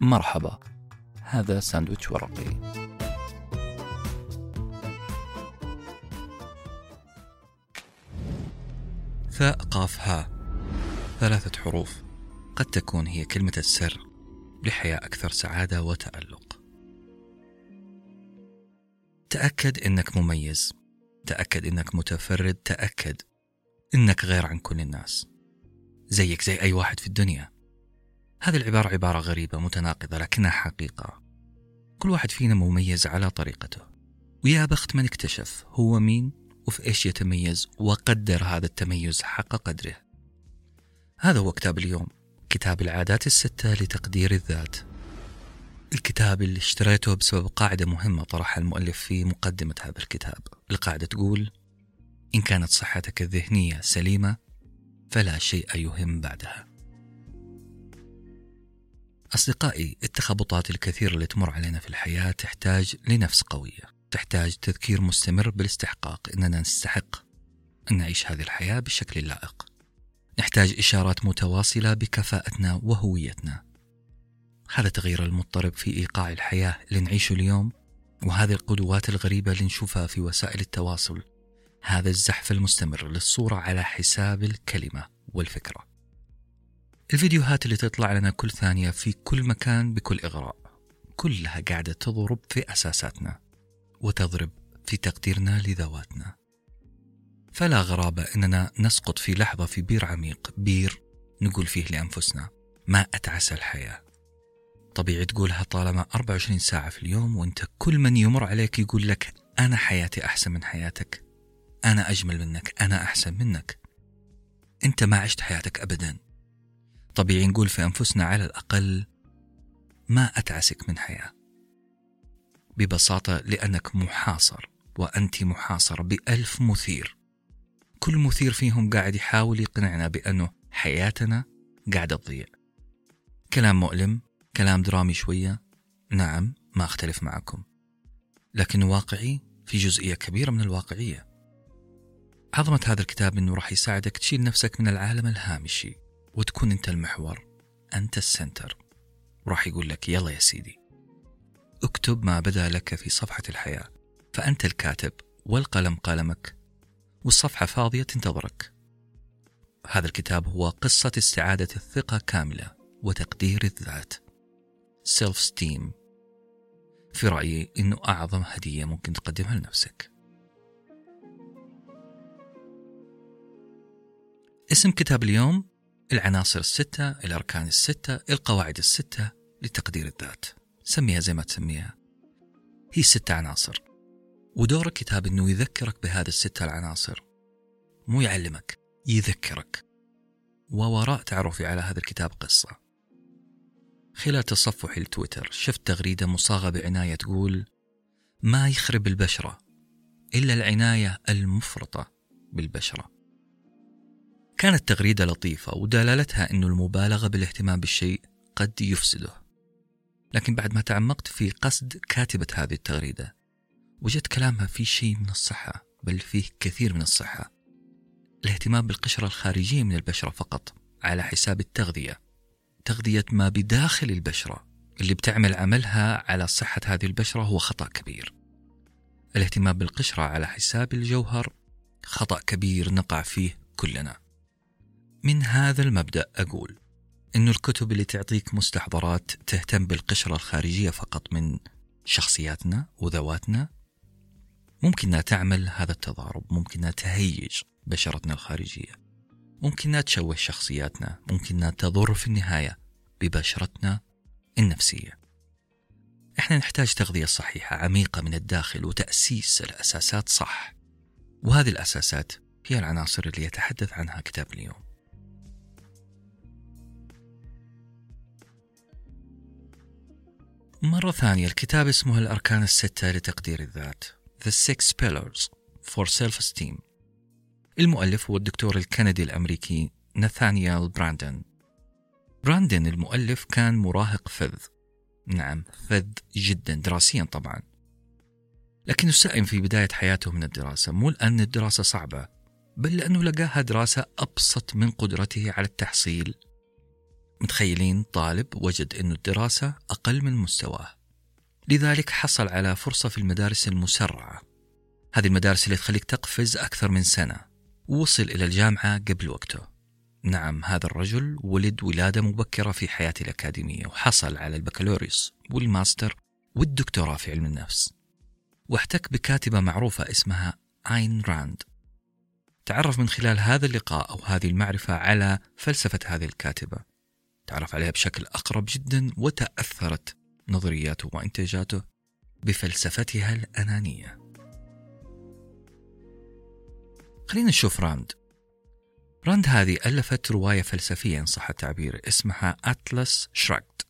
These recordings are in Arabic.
مرحبا. هذا ساندويتش ورقي. ثاء قاف ها. ثلاثة حروف. قد تكون هي كلمة السر لحياة أكثر سعادة وتألق. تأكد إنك مميز. تأكد إنك متفرد. تأكد إنك غير عن كل الناس. زيك زي أي واحد في الدنيا. هذه العبارة عبارة غريبة متناقضة لكنها حقيقة. كل واحد فينا مميز على طريقته. ويا بخت من اكتشف هو مين وفي إيش يتميز وقدر هذا التميز حق قدره. هذا هو كتاب اليوم. كتاب العادات الستة لتقدير الذات. الكتاب اللي اشتريته بسبب قاعدة مهمة طرحها المؤلف في مقدمة هذا الكتاب. القاعدة تقول إن كانت صحتك الذهنية سليمة فلا شيء يهم بعدها. أصدقائي التخبطات الكثيرة اللي تمر علينا في الحياة تحتاج لنفس قوية. تحتاج تذكير مستمر بالاستحقاق إننا نستحق أن نعيش هذه الحياة بالشكل اللائق نحتاج إشارات متواصلة بكفاءتنا وهويتنا. هذا التغيير المضطرب في إيقاع الحياة اللي نعيشه اليوم وهذه القدوات الغريبة اللي نشوفها في وسائل التواصل. هذا الزحف المستمر للصورة على حساب الكلمة والفكرة. الفيديوهات اللي تطلع لنا كل ثانية في كل مكان بكل إغراء كلها قاعدة تضرب في أساساتنا وتضرب في تقديرنا لذواتنا. فلا غرابة أننا نسقط في لحظة في بير عميق بير نقول فيه لأنفسنا ما أتعس الحياة. طبيعي تقولها طالما 24 ساعة في اليوم وإنت كل من يمر عليك يقول لك أنا حياتي أحسن من حياتك أنا أجمل منك أنا أحسن منك. أنت ما عشت حياتك أبدا. طبيعي نقول في أنفسنا على الأقل ما أتعسك من حياة. ببساطة لأنك محاصر وأنت محاصرة بألف مثير. كل مثير فيهم قاعد يحاول يقنعنا بأنه حياتنا قاعدة تضيع. كلام مؤلم كلام درامي شوية. نعم ما أختلف معكم. لكن واقعي في جزئية كبيرة من الواقعية. عظمة هذا الكتاب أنه راح يساعدك تشيل نفسك من العالم الهامشي. وتكون أنت المحور أنت ال center. وراح يقول لك يلا يا سيدي. اكتب ما بدا لك في صفحة الحياة. فأنت الكاتب والقلم قلمك والصفحة فاضية تنتظرك. هذا الكتاب هو قصة استعادة الثقة كاملة وتقدير الذات. Self-esteem في رأيي أنه أعظم هدية ممكن تقدمها لنفسك. اسم كتاب اليوم العناصر الستة الأركان الستة القواعد الستة لتقدير الذات. سميها زي ما تسميها. هي ستة عناصر. ودور الكتاب أنه يذكرك بهذه الستة العناصر. مو يعلمك يذكرك. ووراء تعرفي على هذا الكتاب قصة. خلال تصفحي لتويتر شفت تغريدة مصاغة بعناية تقول ما يخرب البشرة إلا العناية المفرطة بالبشرة. كانت تغريدة لطيفة ودلالتها أن المبالغة بالاهتمام بالشيء قد يفسده. لكن بعد ما تعمقت في قصد كاتبة هذه التغريدة وجدت كلامها في شيء من الصحة بل فيه كثير من الصحة. الاهتمام بالقشرة الخارجية من البشرة فقط على حساب التغذية. تغذية ما بداخل البشرة اللي بتعمل عملها على صحة هذه البشرة هو خطأ كبير. الاهتمام بالقشرة على حساب الجوهر خطأ كبير نقع فيه كلنا. من هذا المبدأ أقول إنه الكتب اللي تعطيك مستحضرات تهتم بالقشرة الخارجية فقط من شخصياتنا وذواتنا. ممكن تعمل هذا التضارب ممكن تهيج بشرتنا الخارجية ممكن تشوه شخصياتنا ممكن تضر في النهاية ببشرتنا النفسية. إحنا نحتاج تغذية صحيحة عميقة من الداخل وتأسيس الأساسات صح. وهذه الأساسات هي العناصر اللي يتحدث عنها كتاب اليوم. مرة ثانية الكتاب اسمه الأركان الستة لتقدير الذات The Six Pillars for Self-Esteem. المؤلف هو الدكتور الكندي الأمريكي ناثانيال براندن. براندن المؤلف كان مراهق فذ. نعم فذ جدا دراسيا طبعا. لكنه سئم في بداية حياته من الدراسة مو لأن الدراسة صعبة بل لأنه لقاها دراسة أبسط من قدرته على التحصيل. متخيلين طالب وجد أن الدراسة أقل من مستواه. لذلك حصل على فرصة في المدارس المسرعة. هذه المدارس اللي تخليك تقفز أكثر من سنة. ووصل إلى الجامعة قبل وقته. نعم هذا الرجل ولد ولادة مبكرة في حياته الأكاديمية وحصل على البكالوريوس والماستر والدكتوراه في علم النفس. واحتك بكاتبة معروفة اسمها آين راند. تعرف من خلال هذا اللقاء أو هذه المعرفة على فلسفة هذه الكاتبة. تعرف عليها بشكل أقرب جدا وتأثرت نظرياته وإنتاجاته بفلسفتها الأنانية. خلينا نشوف راند. راند هذه ألفت رواية فلسفية إن صح التعبير اسمها Atlas Shrugged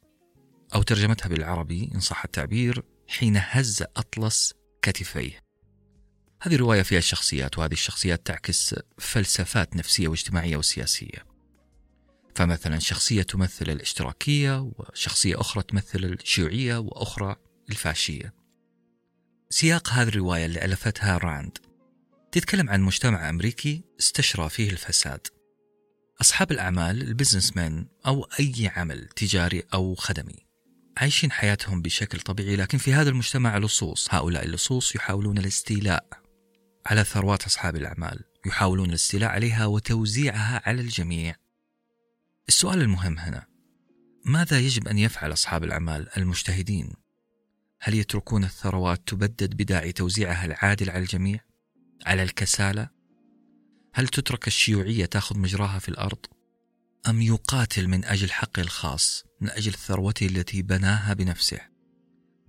أو ترجمتها بالعربي إن صح التعبير حين هز أطلس كتفيه. هذه رواية فيها شخصيات وهذه الشخصيات تعكس فلسفات نفسية واجتماعية وسياسية. فمثلا شخصية تمثل الاشتراكية وشخصية أخرى تمثل الشيوعية وأخرى الفاشية. سياق هذه الرواية اللي ألفتها راند. تتكلم عن مجتمع أمريكي استشرى فيه الفساد. أصحاب الأعمال البزنس مان أو أي عمل تجاري أو خدمي عايشين حياتهم بشكل طبيعي لكن في هذا المجتمع لصوص. هؤلاء اللصوص يحاولون الاستيلاء على ثروات أصحاب الأعمال يحاولون الاستيلاء عليها وتوزيعها على الجميع. السؤال المهم هنا ماذا يجب أن يفعل أصحاب الأعمال المجتهدين؟ هل يتركون الثروات تبدد بداعي توزيعها العادل على الجميع؟ على الكسالى؟ هل تترك الشيوعية تأخذ مجراها في الأرض؟ أم يقاتل من أجل حقه الخاص من أجل ثروته التي بناها بنفسه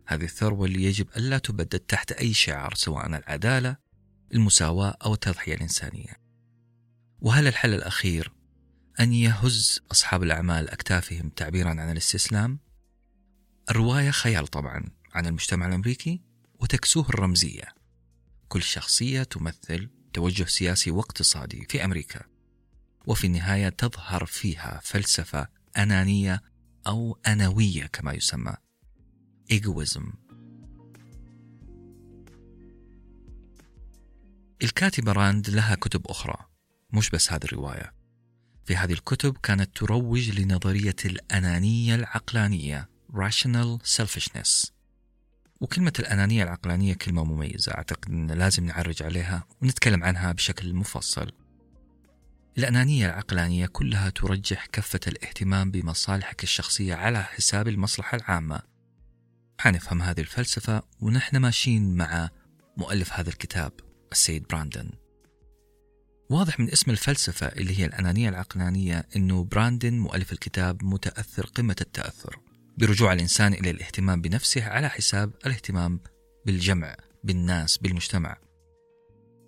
هذه الثروة اللي يجب ألا تبدد تحت أي شعار سواء العدالة المساواة أو التضحية الإنسانية وهل الحل الأخير أن يهز أصحاب الأعمال أكتافهم تعبيرا عن الاستسلام؟ الرواية خيال طبعا عن المجتمع الأمريكي وتكسوه الرمزية. كل شخصية تمثل توجه سياسي واقتصادي في أمريكا وفي النهاية تظهر فيها فلسفة أنانية أو أنوية كما يسمى. إيجويزم الكاتبة راند لها كتب أخرى مش بس هذه الرواية. في هذه الكتب كانت تروج لنظرية الأنانية العقلانية Rational Selfishness. وكلمة الأنانية العقلانية كلمة مميزة أعتقد أن لازم نعرج عليها ونتكلم عنها بشكل مفصل. الأنانية العقلانية كلها ترجح كفة الاهتمام بمصالحك الشخصية على حساب المصلحة العامة. حنفهم هذه الفلسفة ونحن ماشيين مع مؤلف هذا الكتاب السيد براندن. واضح من اسم الفلسفة اللي هي الأنانية العقلانية أنه براندن مؤلف الكتاب متأثر قمة التأثر برجوع الإنسان إلى الاهتمام بنفسه على حساب الاهتمام بالجمع بالناس بالمجتمع.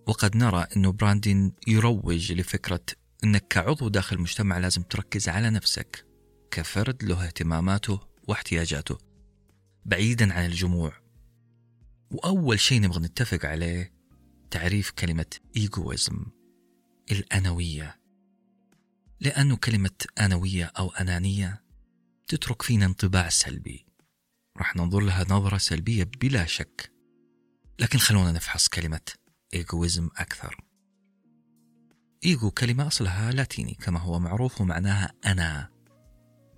وقد نرى أنه براندين يروج لفكرة أنك كعضو داخل المجتمع لازم تركز على نفسك كفرد له اهتماماته واحتياجاته بعيدا عن الجموع. وأول شيء نبغى نتفق عليه تعريف كلمة إيجويزم الأنوية. لأنه كلمة أنوية أو أنانية تترك فينا انطباع سلبي. راح ننظر لها نظرة سلبية بلا شك. لكن خلونا نفحص كلمة إيجويزم أكثر. إيجو كلمة أصلها لاتيني كما هو معروف ومعناها أنا.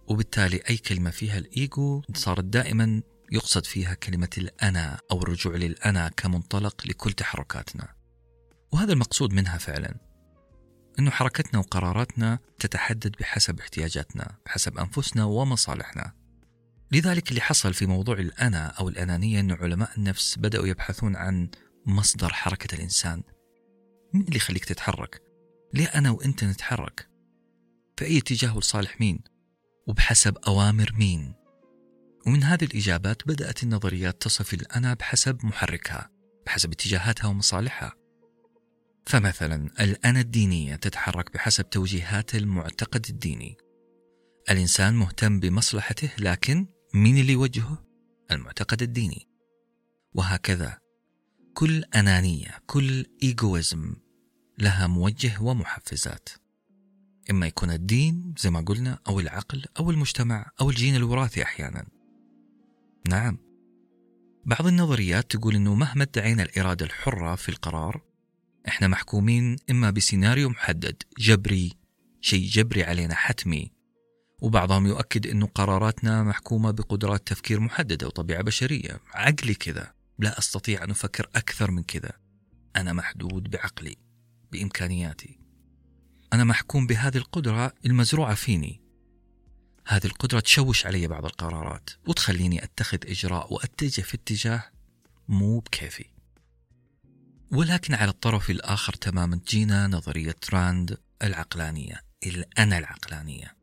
وبالتالي أي كلمة فيها الإيجو صارت دائما يقصد فيها كلمة الأنا أو الرجوع للأنا كمنطلق لكل تحركاتنا. وهذا المقصود منها فعلا. أنه حركتنا وقراراتنا تتحدد بحسب احتياجاتنا بحسب أنفسنا ومصالحنا. لذلك اللي حصل في موضوع الأنا أو الأنانية أن علماء النفس بدأوا يبحثون عن مصدر حركة الإنسان. من اللي يخليك تتحرك؟ ليه أنا وإنت نتحرك؟ في أي اتجاه لصالح مين؟ وبحسب أوامر مين؟ ومن هذه الإجابات بدأت النظريات تصف الأنا بحسب محركها بحسب اتجاهاتها ومصالحها. فمثلا الأنا الدينية تتحرك بحسب توجيهات المعتقد الديني. الإنسان مهتم بمصلحته لكن مين اللي يوجهه؟ المعتقد الديني. وهكذا كل أنانية كل إيجويزم لها موجه ومحفزات. إما يكون الدين زي ما قلنا أو العقل أو المجتمع أو الجين الوراثي أحيانا. نعم. بعض النظريات تقول أنه مهما ادعينا الإرادة الحرة في القرار إحنا محكومين إما بسيناريو محدد جبري شيء جبري علينا حتمي. وبعضهم يؤكد أن قراراتنا محكومة بقدرات تفكير محددة وطبيعة بشرية. عقلي كذا. لا أستطيع أن أفكر أكثر من كذا. أنا محدود بعقلي بإمكانياتي. أنا محكوم بهذه القدرة المزروعة فيني. هذه القدرة تشوش علي بعض القرارات وتخليني أتخذ إجراء وأتجه في اتجاه مو بكيفي. ولكن على الطرف الآخر تماما تجينا نظرية راند العقلانية الأنا العقلانية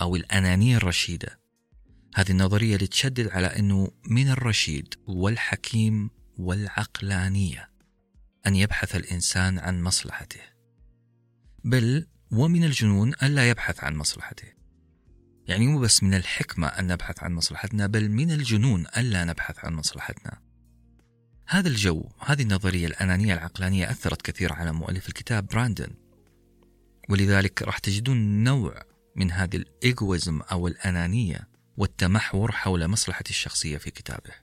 أو الأنانية الرشيدة. هذه النظرية اللي تشدد على أنه من الرشيد والحكيم والعقلانية أن يبحث الإنسان عن مصلحته. بل ومن الجنون ألا يبحث عن مصلحته. يعني مو بس من الحكمة أن نبحث عن مصلحتنا بل من الجنون ألا نبحث عن مصلحتنا. هذا الجو هذه النظرية الأنانية العقلانية أثرت كثير على مؤلف الكتاب براندن. ولذلك راح تجدون نوع من هذه الإيغويزم أو الأنانية والتمحور حول مصلحة الشخصية في كتابه.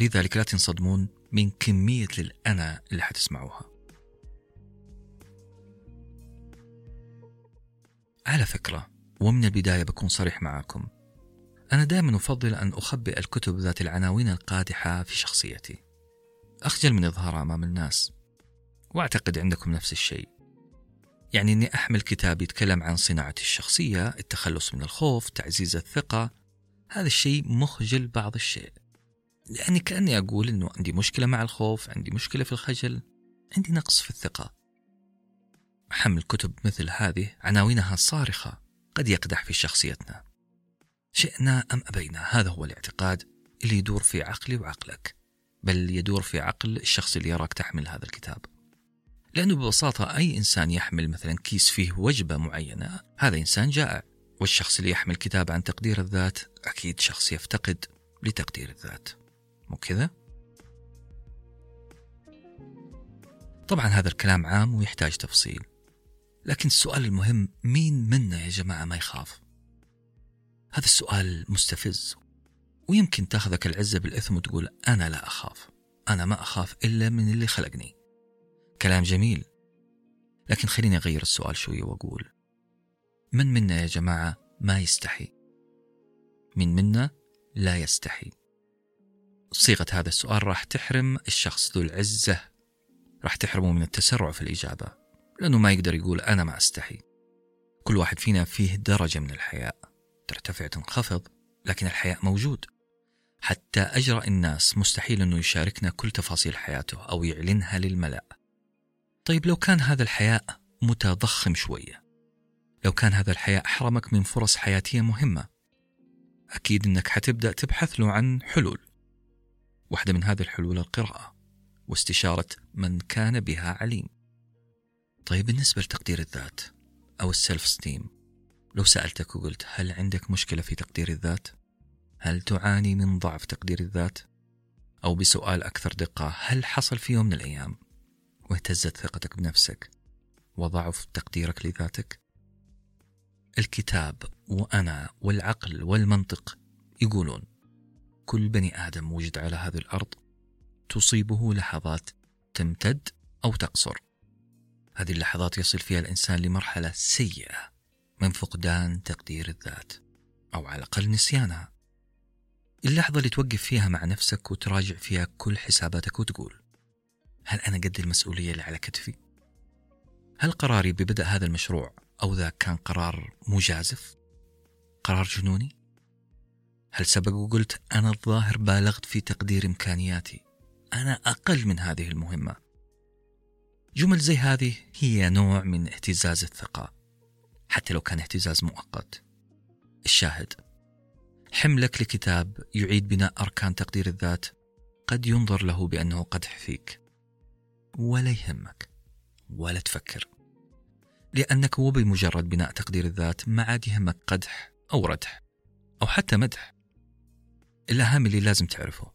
لذلك لا تنصدمون من كمية الأنا اللي حتسمعوها. على فكرة ومن البداية بكون صريح معاكم. أنا دائما أفضل أن أخبئ الكتب ذات العناوين القادحة في شخصيتي. أخجل من إظهارها أمام الناس وأعتقد عندكم نفس الشيء. يعني أني أحمل كتاب يتكلم عن صناعة الشخصية التخلص من الخوف تعزيز الثقة. هذا الشيء مخجل بعض الشيء. لأني كأني أقول أنه عندي مشكلة مع الخوف عندي مشكلة في الخجل عندي نقص في الثقة. حمل كتب مثل هذه عناوينها صارخة قد يقدح في شخصيتنا. شئنا أم أبينا؟ هذا هو الاعتقاد اللي يدور في عقلي وعقلك بل يدور في عقل الشخص اللي يراك تحمل هذا الكتاب. لأنه ببساطة أي إنسان يحمل مثلا كيس فيه وجبة معينة هذا إنسان جائع. والشخص اللي يحمل كتاب عن تقدير الذات أكيد شخص يفتقد لتقدير الذات. مو كذا؟ طبعا هذا الكلام عام ويحتاج تفصيل لكن السؤال المهم مين منا يا جماعة ما يخاف؟ هذا السؤال مستفز ويمكن تاخذك العزة بالإثم وتقول أنا لا أخاف أنا ما أخاف إلا من اللي خلقني. كلام جميل لكن خليني أغير السؤال شوية وأقول من منا يا جماعة ما يستحي؟ من منا لا يستحي؟ صيغة هذا السؤال راح تحرم الشخص ذو العزة راح تحرمه من التسرع في الإجابة لأنه ما يقدر يقول أنا ما أستحي. كل واحد فينا فيه درجة من الحياء. ترتفع تنخفض لكن الحياء موجود. حتى أجرأ الناس مستحيل أنه يشاركنا كل تفاصيل حياته أو يعلنها للملأ. طيب لو كان هذا الحياء متضخم شوية لو كان هذا الحياء حرمك من فرص حياتية مهمة أكيد أنك حتبدأ تبحث له عن حلول. واحدة من هذه الحلول القراءة واستشارة من كان بها عليم. طيب بالنسبة لتقدير الذات أو السلف ستيم لو سألتك وقلت هل عندك مشكلة في تقدير الذات؟ هل تعاني من ضعف تقدير الذات؟ أو بسؤال أكثر دقة هل حصل في يوم من الأيام واهتزت ثقتك بنفسك وضعف تقديرك لذاتك؟ الكتاب وأنا والعقل والمنطق يقولون كل بني آدم وجد على هذه الأرض تصيبه لحظات تمتد أو تقصر هذه اللحظات يصل فيها الإنسان لمرحلة سيئة من فقدان تقدير الذات أو على الأقل نسيانها اللحظة اللي توقف فيها مع نفسك وتراجع فيها كل حساباتك وتقول هل أنا قد المسؤولية اللي على كتفي؟ هل قراري ببدء هذا المشروع أو ذاك كان قرار مجازف؟ قرار جنوني؟ هل سبق وقلت أنا الظاهر بالغت في تقدير إمكانياتي أنا أقل من هذه المهمة جمل زي هذه هي نوع من اهتزاز الثقة حتى لو كان اهتزاز مؤقت. الشاهد. حملك لكتاب يعيد بناء أركان تقدير الذات قد ينظر له بأنه قدح فيك ولا يهمك. ولا تفكر. لأنك وبمجرد بناء تقدير الذات ما عاد يهمك قدح أو ردح أو حتى مدح. الأهم اللي لازم تعرفه.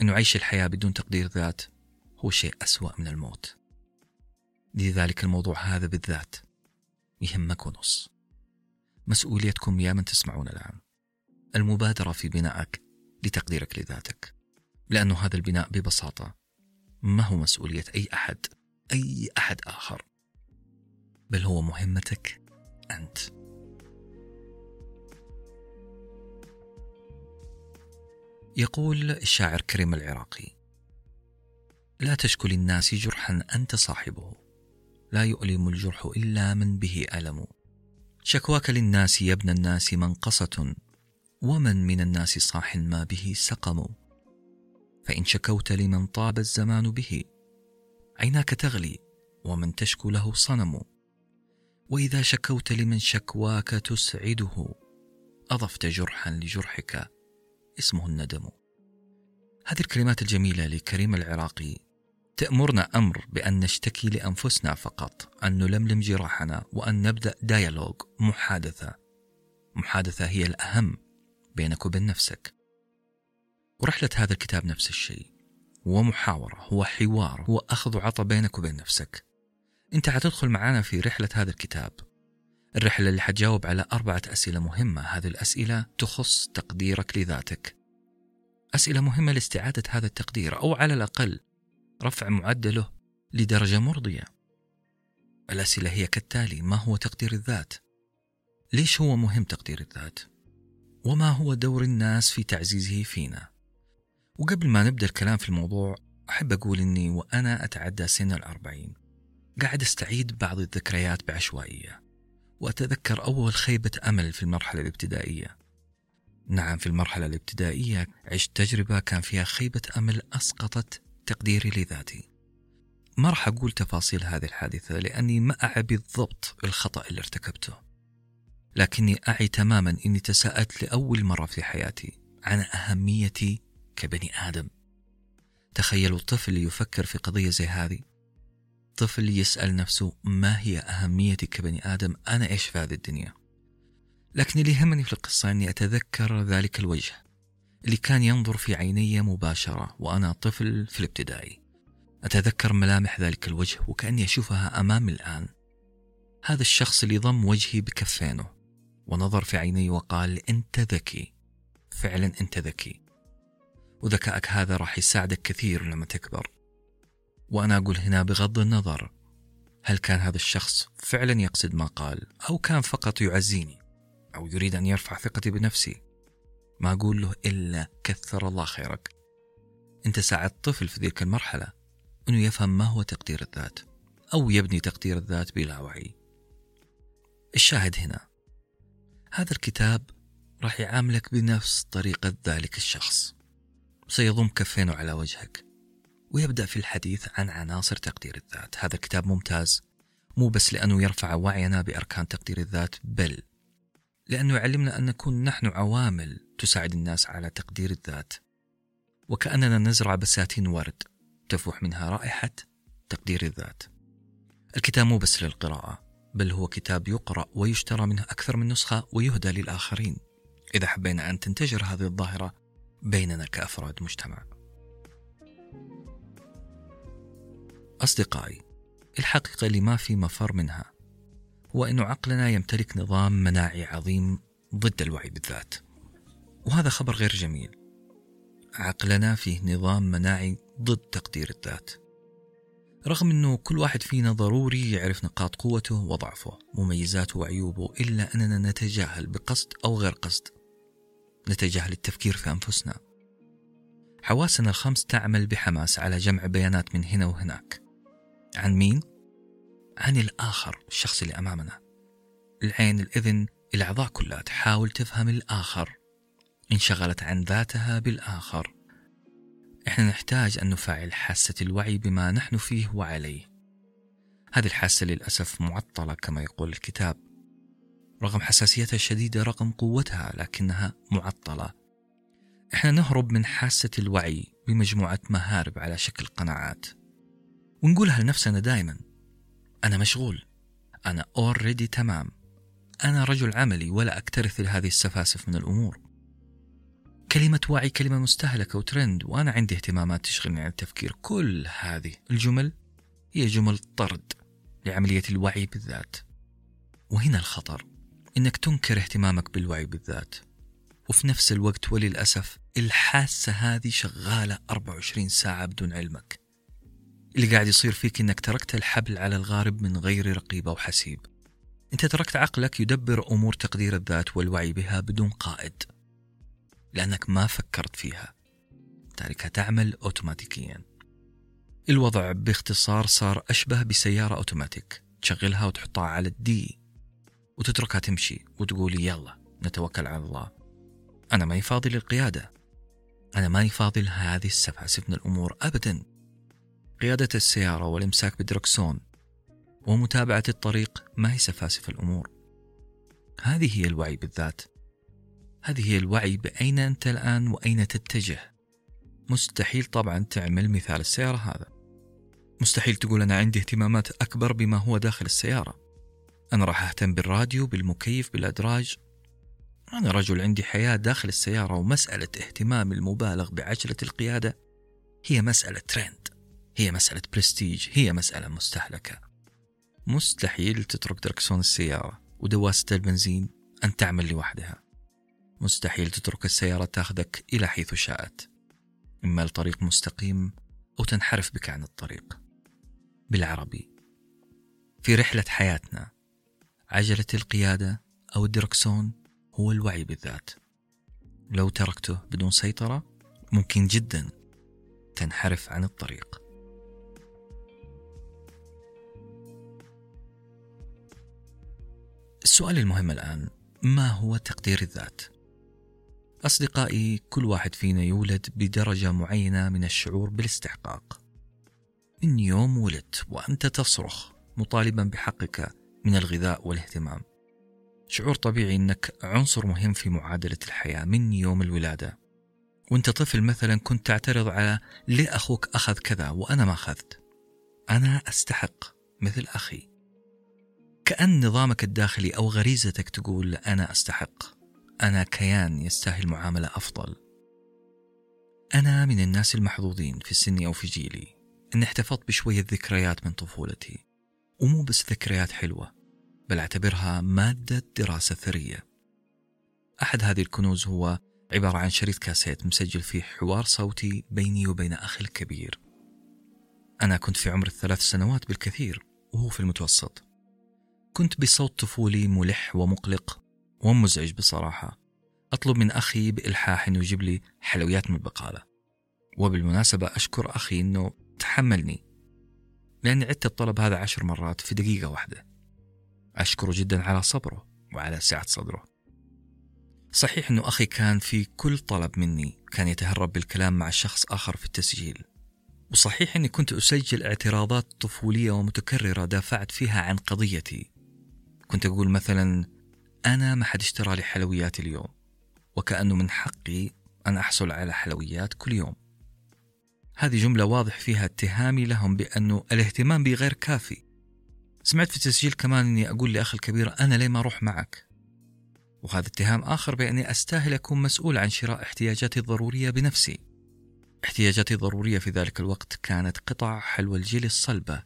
أنه عيش الحياة بدون تقدير ذات هو شيء أسوأ من الموت. لذلك الموضوع هذا بالذات. يهمك ونص. مسؤوليتكم يا من تسمعون الآن. المبادرة في بنائك لتقديرك لذاتك. لأن هذا البناء ببساطة ما هو مسؤولية أي أحد أي أحد آخر. بل هو مهمتك أنت. يقول الشاعر كريم العراقي لا تشكل الناس جرحا أنت صاحبه. لا يؤلم الجرح إلا من به ألم. شكواك للناس يا ابن الناس منقصة ومن من الناس صاح ما به سقم. فإن شكوت لمن طاب الزمان به عيناك تغلي ومن تشكو له صنم. وإذا شكوت لمن شكواك تسعده أضفت جرحا لجرحك اسمه الندم. هذه الكلمات الجميلة لكريم العراقي تأمرنا أمر بأن نشتكي لأنفسنا فقط أن نلملم جراحنا وأن نبدأ ديالوج محادثة. محادثة هي الأهم بينك وبين نفسك. ورحلة هذا الكتاب نفس الشيء. هو محاورة هو حوار هو أخذ وعطى بينك وبين نفسك. أنت حتدخل معنا في رحلة هذا الكتاب. الرحلة اللي حتجاوب على أربعة أسئلة مهمة. هذه الأسئلة تخص تقديرك لذاتك. أسئلة مهمة لاستعادة هذا التقدير أو على الأقل رفع معدله لدرجة مرضية الأسئلة هي كالتالي ما هو تقدير الذات؟ ليش هو مهم تقدير الذات؟ وما هو دور الناس في تعزيزه فينا؟ وقبل ما نبدأ الكلام في الموضوع أحب أقول أني وأنا أتعدى سن الأربعين قاعد أستعيد بعض الذكريات بعشوائية وأتذكر أول خيبة أمل في المرحلة الابتدائية نعم في المرحلة الابتدائية عشت تجربة كان فيها خيبة أمل أسقطت تقديري لذاتي. ما راح أقول تفاصيل هذه الحادثة لأني ما أعي بالضبط الخطأ اللي ارتكبته. لكني أعي تماما أني تساءلت لأول مرة في حياتي عن أهميتي كبني آدم. تخيلوا طفل يفكر في قضية زي هذه. طفل يسأل نفسه ما هي أهميتي كبني آدم؟ أنا إيش في هذه الدنيا؟ لكن اللي يهمني في القصة أني أتذكر ذلك الوجه. اللي كان ينظر في عيني مباشرة وأنا طفل في الابتدائي. أتذكر ملامح ذلك الوجه وكأني أشوفها أمامي الآن. هذا الشخص اللي ضم وجهي بكفينه ونظر في عيني وقال أنت ذكي. فعلا أنت ذكي. وذكائك هذا راح يساعدك كثير لما تكبر. وأنا أقول هنا بغض النظر هل كان هذا الشخص فعلا يقصد ما قال أو كان فقط يعزيني أو يريد أن يرفع ثقتي بنفسي؟ ما أقول له إلا كثر الله خيرك. أنت ساعدت طفل في ذيك المرحلة أنه يفهم ما هو تقدير الذات أو يبني تقدير الذات بلا وعي. الشاهد هنا هذا الكتاب راح يعاملك بنفس طريقة ذلك الشخص. سيضم كفينه على وجهك ويبدأ في الحديث عن عناصر تقدير الذات. هذا الكتاب ممتاز مو بس لأنه يرفع وعينا بأركان تقدير الذات بل لأنه يعلمنا أن نكون نحن عوامل تساعد الناس على تقدير الذات. وكأننا نزرع بساتين ورد تفوح منها رائحة تقدير الذات. الكتاب مو بس للقراءة بل هو كتاب يقرأ ويشترى منه أكثر من نسخة ويهدى للآخرين. إذا حبينا أن تنتشر هذه الظاهرة بيننا كأفراد مجتمع. أصدقائي الحقيقة اللي ما في مفر منها هو أن عقلنا يمتلك نظام مناعي عظيم ضد الوعي بالذات. وهذا خبر غير جميل. عقلنا فيه نظام مناعي ضد تقدير الذات. رغم أنه كل واحد فينا ضروري يعرف نقاط قوته وضعفه مميزاته وعيوبه إلا أننا نتجاهل بقصد أو غير قصد. نتجاهل التفكير في أنفسنا. حواسنا الخمس تعمل بحماس على جمع بيانات من هنا وهناك. عن مين؟ عن الآخر الشخص اللي أمامنا. العين الإذن الأعضاء كلها تحاول تفهم الآخر. انشغلت عن ذاتها بالآخر. إحنا نحتاج أن نفعل حاسة الوعي بما نحن فيه وعليه. هذه الحاسة للأسف معطلة كما يقول الكتاب. رغم حساسيتها الشديدة رغم قوتها لكنها معطلة. إحنا نهرب من حاسة الوعي بمجموعة مهارب على شكل قناعات. ونقولها لنفسنا دائما أنا مشغول. أنا أوريدي تمام. أنا رجل عملي ولا أكترث لهذه السفاسف من الأمور. كلمة وعي كلمة مستهلكة وترند وأنا عندي اهتمامات تشغلني عن التفكير كل هذه الجمل هي جمل طرد لعملية الوعي بالذات وهنا الخطر إنك تنكر اهتمامك بالوعي بالذات وفي نفس الوقت وللأسف الحاسة هذه شغالة 24 ساعة بدون علمك اللي قاعد يصير فيك إنك تركت الحبل على الغارب من غير رقيب أو حسيب. أنت تركت عقلك يدبر أمور تقدير الذات والوعي بها بدون قائد. لأنك ما فكرت فيها. تاركها تعمل أوتوماتيكيا. الوضع باختصار صار أشبه بسيارة أوتوماتيك. تشغلها وتحطها على الدي. وتتركها تمشي وتقول يلا نتوكل على الله. أنا ماني فاضي للقيادة. أنا ماني فاضي لهذه السفاسف من الأمور أبدا. قيادة السيارة والإمساك بالدركسون ومتابعة الطريق ما هي سفاسف الأمور. هذه هي الوعي بالذات. هذه هي الوعي بأين أنت الآن وأين تتجه؟ مستحيل طبعا تعمل مثال السيارة هذا. مستحيل تقول أنا عندي اهتمامات أكبر بما هو داخل السيارة. أنا راح أهتم بالراديو بالمكيف بالأدراج. أنا رجل عندي حياة داخل السيارة ومسألة اهتمام المبالغ بعجلة القيادة هي مسألة ترند هي مسألة برستيج هي مسألة مستهلكة. مستحيل تترك دركسون السيارة ودواسة البنزين أن تعمل لوحدها. مستحيل تترك السيارة تاخذك إلى حيث شاءت. إما لطريق مستقيم أو تنحرف بك عن الطريق. بالعربي في رحلة حياتنا عجلة القيادة أو الدركسون هو الوعي بالذات. لو تركته بدون سيطرة ممكن جدا تنحرف عن الطريق. السؤال المهم الآن ما هو تقدير الذات؟ أصدقائي كل واحد فينا يولد بدرجة معينة من الشعور بالاستحقاق. من يوم ولدت وأنت تصرخ مطالبا بحقك من الغذاء والاهتمام. شعور طبيعي أنك عنصر مهم في معادلة الحياة من يوم الولادة. وأنت طفل مثلا كنت تعترض على ليه أخوك أخذ كذا وأنا ما أخذت؟ أنا أستحق مثل أخي. كأن نظامك الداخلي أو غريزتك تقول أنا أستحق. أنا كيان يستاهل معاملة أفضل. أنا من الناس المحظوظين في سني أو في جيلي أني احتفظت بشوية ذكريات من طفولتي ومو بس ذكريات حلوة بل أعتبرها مادة دراسة ثرية. أحد هذه الكنوز هو عبارة عن شريط كاسيت مسجل فيه حوار صوتي بيني وبين أخي الكبير. أنا كنت في عمر الثلاث سنوات بالكثير وهو في المتوسط. كنت بصوت طفولي ملح ومقلق ومزعج بصراحة. أطلب من أخي بإلحاح أنه يجيب لي حلويات من البقالة. وبالمناسبة أشكر أخي أنه تحملني. لأني عدت الطلب هذا عشر مرات في دقيقة واحدة. أشكره جدا على صبره وعلى سعة صدره. صحيح أنه أخي كان في كل طلب مني كان يتهرب بالكلام مع شخص آخر في التسجيل. وصحيح أني كنت أسجل اعتراضات طفولية ومتكررة دافعت فيها عن قضيتي. كنت أقول مثلا أنا ما حد اشترى لي حلويات اليوم وكأنه من حقي أن أحصل على حلويات كل يوم. هذه جملة واضح فيها اتهامي لهم بأنه الاهتمام بي غير كافي. سمعت في التسجيل كمان أني أقول لأخي الكبير أنا ليه ما أروح معك؟ وهذا اتهام آخر بأني أستاهل أكون مسؤول عن شراء احتياجاتي الضرورية بنفسي. احتياجاتي الضرورية في ذلك الوقت كانت قطع حلوى الجيل الصلبة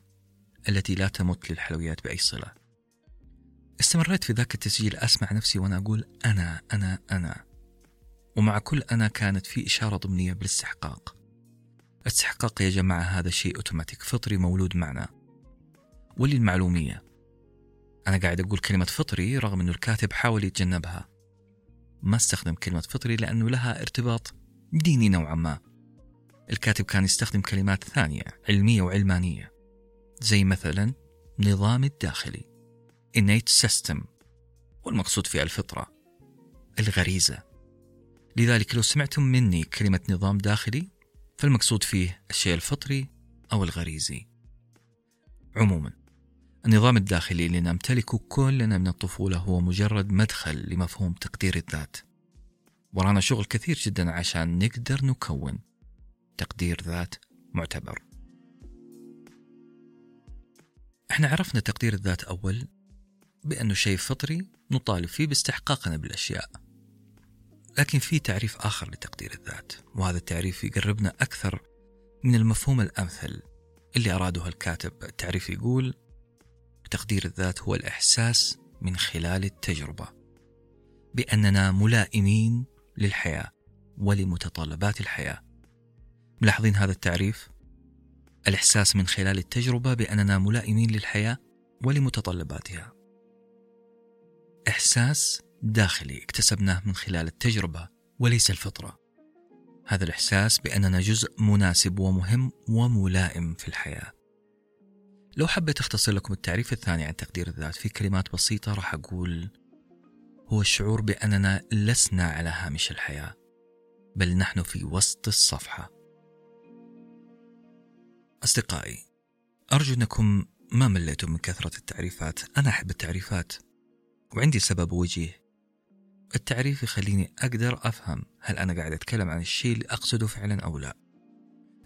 التي لا تمت للحلويات بأي صلة. استمريت في ذاك التسجيل أسمع نفسي وأنا أقول أنا أنا أنا. ومع كل أنا كانت في إشارة ضمنية بالاستحقاق. الاستحقاق يا جماعة هذا شيء أوتوماتيك. فطري مولود معنا. واللي المعلومية. أنا قاعد أقول كلمة فطري رغم أنه الكاتب حاول يتجنبها. ما استخدم كلمة فطري لأنه لها ارتباط ديني نوعا ما. الكاتب كان يستخدم كلمات ثانية علمية وعلمانية. زي مثلا نظام الداخلي. Innate system والمقصود في الفطرة الغريزة. لذلك لو سمعتم مني كلمة نظام داخلي فالمقصود فيه الشيء الفطري أو الغريزي. عموما النظام الداخلي اللي نمتلكه كلنا من الطفولة هو مجرد مدخل لمفهوم تقدير الذات. ورانا شغل كثير جدا عشان نقدر نكون تقدير ذات معتبر. إحنا عرفنا تقدير الذات أول بأنه شيء فطري نطالب فيه باستحقاقنا بالأشياء. لكن في تعريف آخر لتقدير الذات وهذا التعريف يقربنا أكثر من المفهوم الأمثل اللي أراده الكاتب. التعريف يقول تقدير الذات هو الإحساس من خلال التجربة بأننا ملائمين للحياة ولمتطلبات الحياة. ملاحظين هذا التعريف؟ الإحساس من خلال التجربة بأننا ملائمين للحياة ولمتطلباتها. إحساس داخلي اكتسبناه من خلال التجربة وليس الفطرة. هذا الإحساس بأننا جزء مناسب ومهم وملائم في الحياة. لو حبيت أختصر لكم التعريف الثاني عن تقدير الذات في كلمات بسيطة راح أقول هو الشعور بأننا لسنا على هامش الحياة بل نحن في وسط الصفحة. أصدقائي أرجو أنكم ما مليتم من كثرة التعريفات. أنا أحب التعريفات. وعندي سبب وجيه. التعريف يخليني أقدر أفهم هل أنا قاعد أتكلم عن الشيء اللي أقصده فعلا أو لا.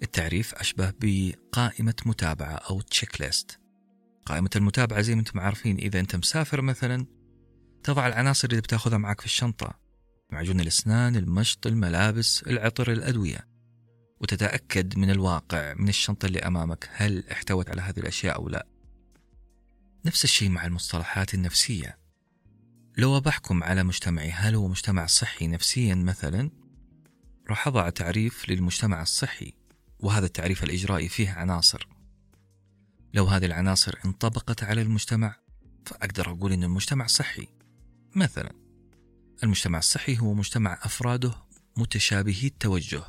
التعريف أشبه بقائمة متابعة أو تشيك ليست قائمة المتابعة زي ما أنتم عارفين إذا أنت مسافر مثلا تضع العناصر اللي بتاخذها معك في الشنطة. معجون الأسنان المشط الملابس العطر الأدوية. وتتأكد من الواقع من الشنطة اللي أمامك هل احتوت على هذه الأشياء أو لا. نفس الشيء مع المصطلحات النفسية. لو بحكم على مجتمعي هل هو مجتمع صحي نفسيا مثلا؟ راح أضع تعريف للمجتمع الصحي وهذا التعريف الإجرائي فيه عناصر. لو هذه العناصر انطبقت على المجتمع فأقدر أقول أن المجتمع صحي. مثلا المجتمع الصحي هو مجتمع أفراده متشابهي التوجه.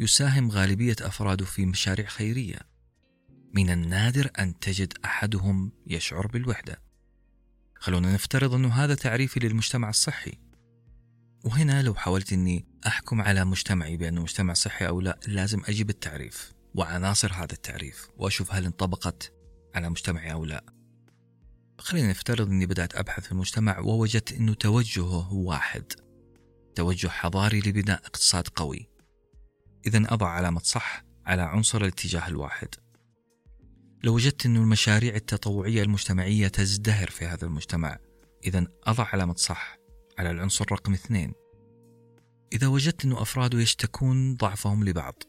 يساهم غالبية أفراده في مشاريع خيرية. من النادر أن تجد أحدهم يشعر بالوحدة. خلونا نفترض أنه هذا تعريفي للمجتمع الصحي. وهنا لو حاولت أني أحكم على مجتمعي بأنه مجتمع صحي أو لا لازم أجيب التعريف وعناصر هذا التعريف وأشوف هل انطبقت على مجتمعي أو لا. خلينا نفترض أني بدأت أبحث في المجتمع ووجدت أنه توجهه واحد توجه حضاري لبناء اقتصاد قوي. إذا أضع علامة صح على عنصر الاتجاه الواحد. لو وجدت أن المشاريع التطوعية المجتمعية تزدهر في هذا المجتمع إذا أضع علامة صح على العنصر رقم اثنين. إذا وجدت أن أفراده يشتكون ضعفهم لبعض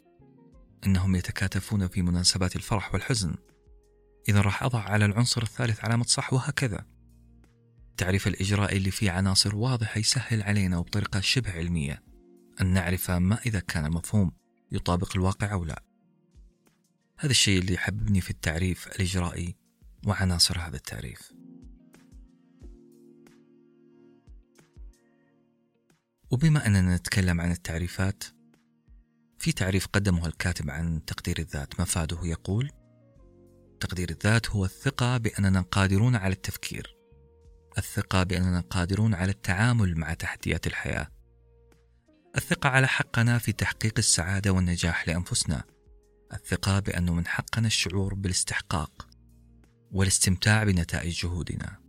أنهم يتكاتفون في مناسبات الفرح والحزن. إذا راح أضع على العنصر الثالث علامة صح وهكذا. التعريف الإجرائي اللي فيه عناصر واضحة يسهل علينا وبطريقة شبه علمية أن نعرف ما إذا كان المفهوم يطابق الواقع أو لا. هذا الشيء اللي يحببني في التعريف الإجرائي وعناصر هذا التعريف وبما أننا نتكلم عن التعريفات في تعريف قدمه الكاتب عن تقدير الذات مفاده يقول تقدير الذات هو الثقة بأننا قادرون على التفكير الثقة بأننا قادرون على التعامل مع تحديات الحياة الثقة على حقنا في تحقيق السعادة والنجاح لأنفسنا الثقة بأنه من حقنا الشعور بالاستحقاق والاستمتاع بنتائج جهودنا.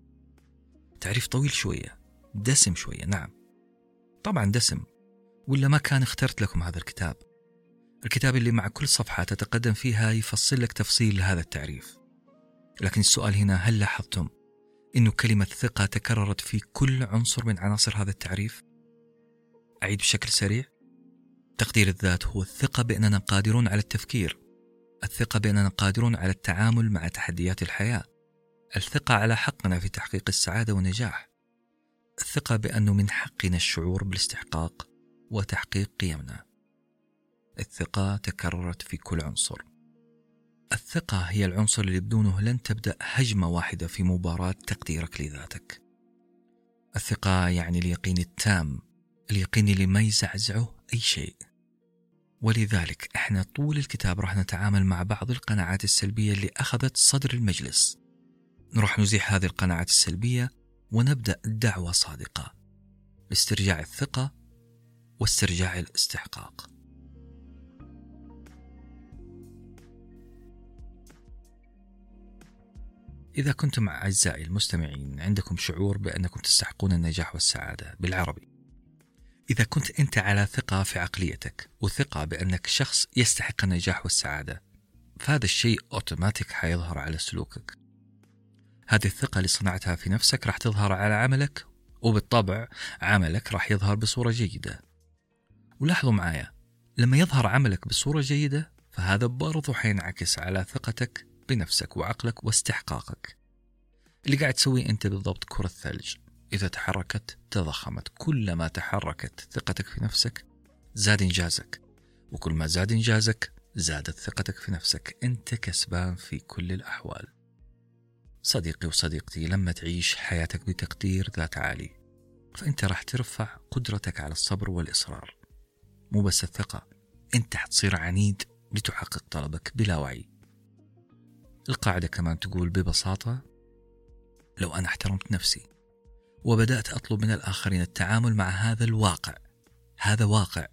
تعريف طويل شوية دسم شوية نعم. طبعا دسم. ولا ما كان اخترت لكم هذا الكتاب؟ الكتاب اللي مع كل صفحة تتقدم فيها يفصل لك تفصيل لهذا التعريف. لكن السؤال هنا هل لاحظتم أنه كلمة ثقة تكررت في كل عنصر من عناصر هذا التعريف؟ أعيد بشكل سريع. تقدير الذات هو الثقة بأننا قادرون على التفكير الثقة بأننا قادرون على التعامل مع تحديات الحياة الثقة على حقنا في تحقيق السعادة والنجاح الثقة بأنه من حقنا الشعور بالاستحقاق وتحقيق قيمنا. الثقة تكررت في كل عنصر. الثقة هي العنصر اللي بدونه لن تبدأ هجمة واحدة في مباراة تقديرك لذاتك. الثقة يعني اليقين التام اليقين اللي ما يزعزعه أي شيء. ولذلك إحنا طول الكتاب راح نتعامل مع بعض القناعات السلبية اللي أخذت صدر المجلس. نروح نزيح هذه القناعات السلبية ونبدأ دعوة صادقة. لاسترجاع الثقة واسترجاع الاستحقاق. إذا كنتم أعزائي المستمعين عندكم شعور بأنكم تستحقون النجاح والسعادة بالعربي. إذا كنت أنت على ثقة في عقليتك وثقة بأنك شخص يستحق النجاح والسعادة فهذا الشيء أوتوماتيك حيظهر على سلوكك. هذه الثقة اللي صنعتها في نفسك راح تظهر على عملك وبالطبع عملك راح يظهر بصورة جيدة. ولاحظوا معايا لما يظهر عملك بصورة جيدة فهذا برضو حينعكس على ثقتك بنفسك وعقلك واستحقاقك. اللي قاعد تسويه أنت بالضبط كرة ثلج إذا تحركت تضخمت. كلما تحركت ثقتك في نفسك زاد إنجازك. وكل ما زاد إنجازك زادت ثقتك في نفسك. أنت كسبان في كل الأحوال. صديقي وصديقتي لما تعيش حياتك بتقدير ذات عالي فأنت راح ترفع قدرتك على الصبر والإصرار. مو بس الثقة أنت حتصير عنيد لتحقق طلبك بلا وعي. القاعدة كمان تقول ببساطة لو أنا احترمت نفسي وبدأت أطلب من الآخرين التعامل مع هذا الواقع. هذا واقع.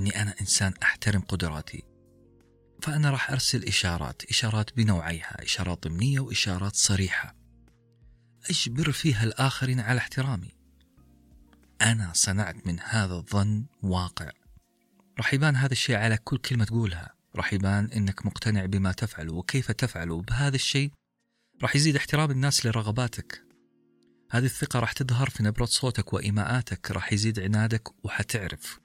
أني أنا إنسان أحترم قدراتي. فأنا راح أرسل إشارات إشارات بنوعيها إشارات ضمنية وإشارات صريحة. أجبر فيها الآخرين على احترامي. أنا صنعت من هذا الظن واقع. راح يبان هذا الشيء على كل كلمة تقولها. راح يبان أنك مقتنع بما تفعله وكيف تفعله بهذا الشيء راح يزيد احترام الناس لرغباتك. هذه الثقة راح تظهر في نبرة صوتك وإيماءاتك راح يزيد عنادك وحتعرف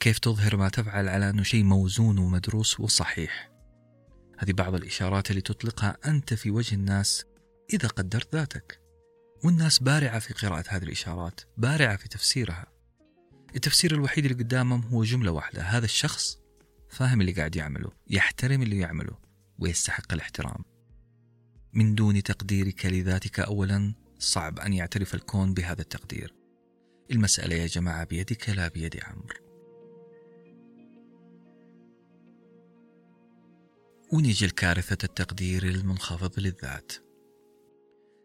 كيف تظهر ما تفعل على أنه شيء موزون ومدروس وصحيح. هذه بعض الإشارات اللي تطلقها أنت في وجه الناس إذا قدرت ذاتك. والناس بارعة في قراءة هذه الإشارات بارعة في تفسيرها. التفسير الوحيد اللي قدامهم هو جملة واحدة هذا الشخص فاهم اللي قاعد يعمله يحترم اللي يعمله ويستحق الاحترام. من دون تقديرك لذاتك أولا صعب أن يعترف الكون بهذا التقدير. المسألة يا جماعة بيدك لا بيد عمرو ونيجي لكارثة التقدير المنخفض للذات.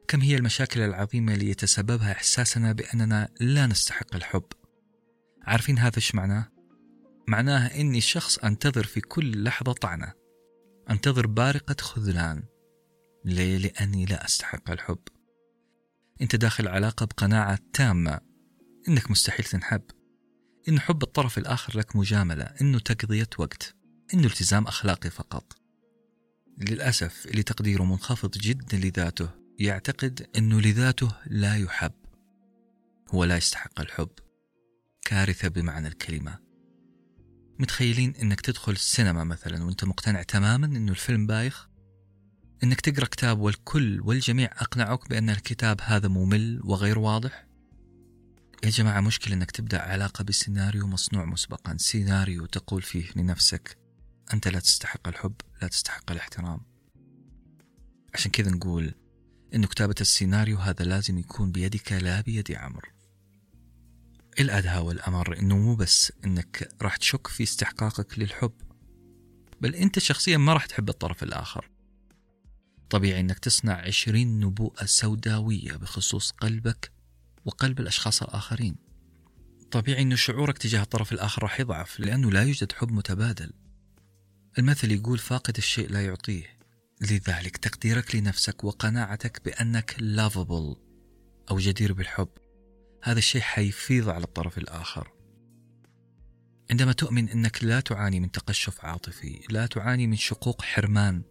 كم هي المشاكل العظيمة اللي يتسببها إحساسنا بأننا لا نستحق الحب؟ عارفين هذا إيش معناه؟ معناها إني شخص أنتظر في كل لحظة طعنة. أنتظر بارقة خذلان. ليه؟ لأني لا أستحق الحب. أنت داخل علاقة بقناعة تامة. إنك مستحيل تنحب. إن حب الطرف الآخر لك مجاملة. إنه تقضية وقت. إنه التزام أخلاقي فقط. للأسف اللي تقديره منخفض جدا لذاته. يعتقد أنه لذاته لا يحب. هو لا يستحق الحب. كارثة بمعنى الكلمة. متخيلين إنك تدخل السينما مثلا وأنت مقتنع تماما إنه الفيلم بايخ؟ إنك تقرأ كتاب والكل والجميع أقنعوك بأن الكتاب هذا ممل وغير واضح؟ يا جماعة مشكلة إنك تبدأ علاقة بسيناريو مصنوع مسبقا. سيناريو تقول فيه لنفسك أنت لا تستحق الحب لا تستحق الاحترام. عشان كذا نقول أن كتابة السيناريو هذا لازم يكون بيدك لا بيد عمرو. الأدهى والأمر أنه مو بس أنك راح تشك في استحقاقك للحب بل أنت شخصيا ما راح تحب الطرف الآخر. طبيعي أنك تصنع عشرين نبوءة سوداوية بخصوص قلبك وقلب الأشخاص الآخرين. طبيعي أن شعورك تجاه الطرف الآخر راح يضعف لأنه لا يوجد حب متبادل. المثل يقول فاقد الشيء لا يعطيه. لذلك تقديرك لنفسك وقناعتك بأنك لافبل أو جدير بالحب. هذا الشيء حيفيض على الطرف الآخر. عندما تؤمن أنك لا تعاني من تقشف عاطفي لا تعاني من شقوق حرمان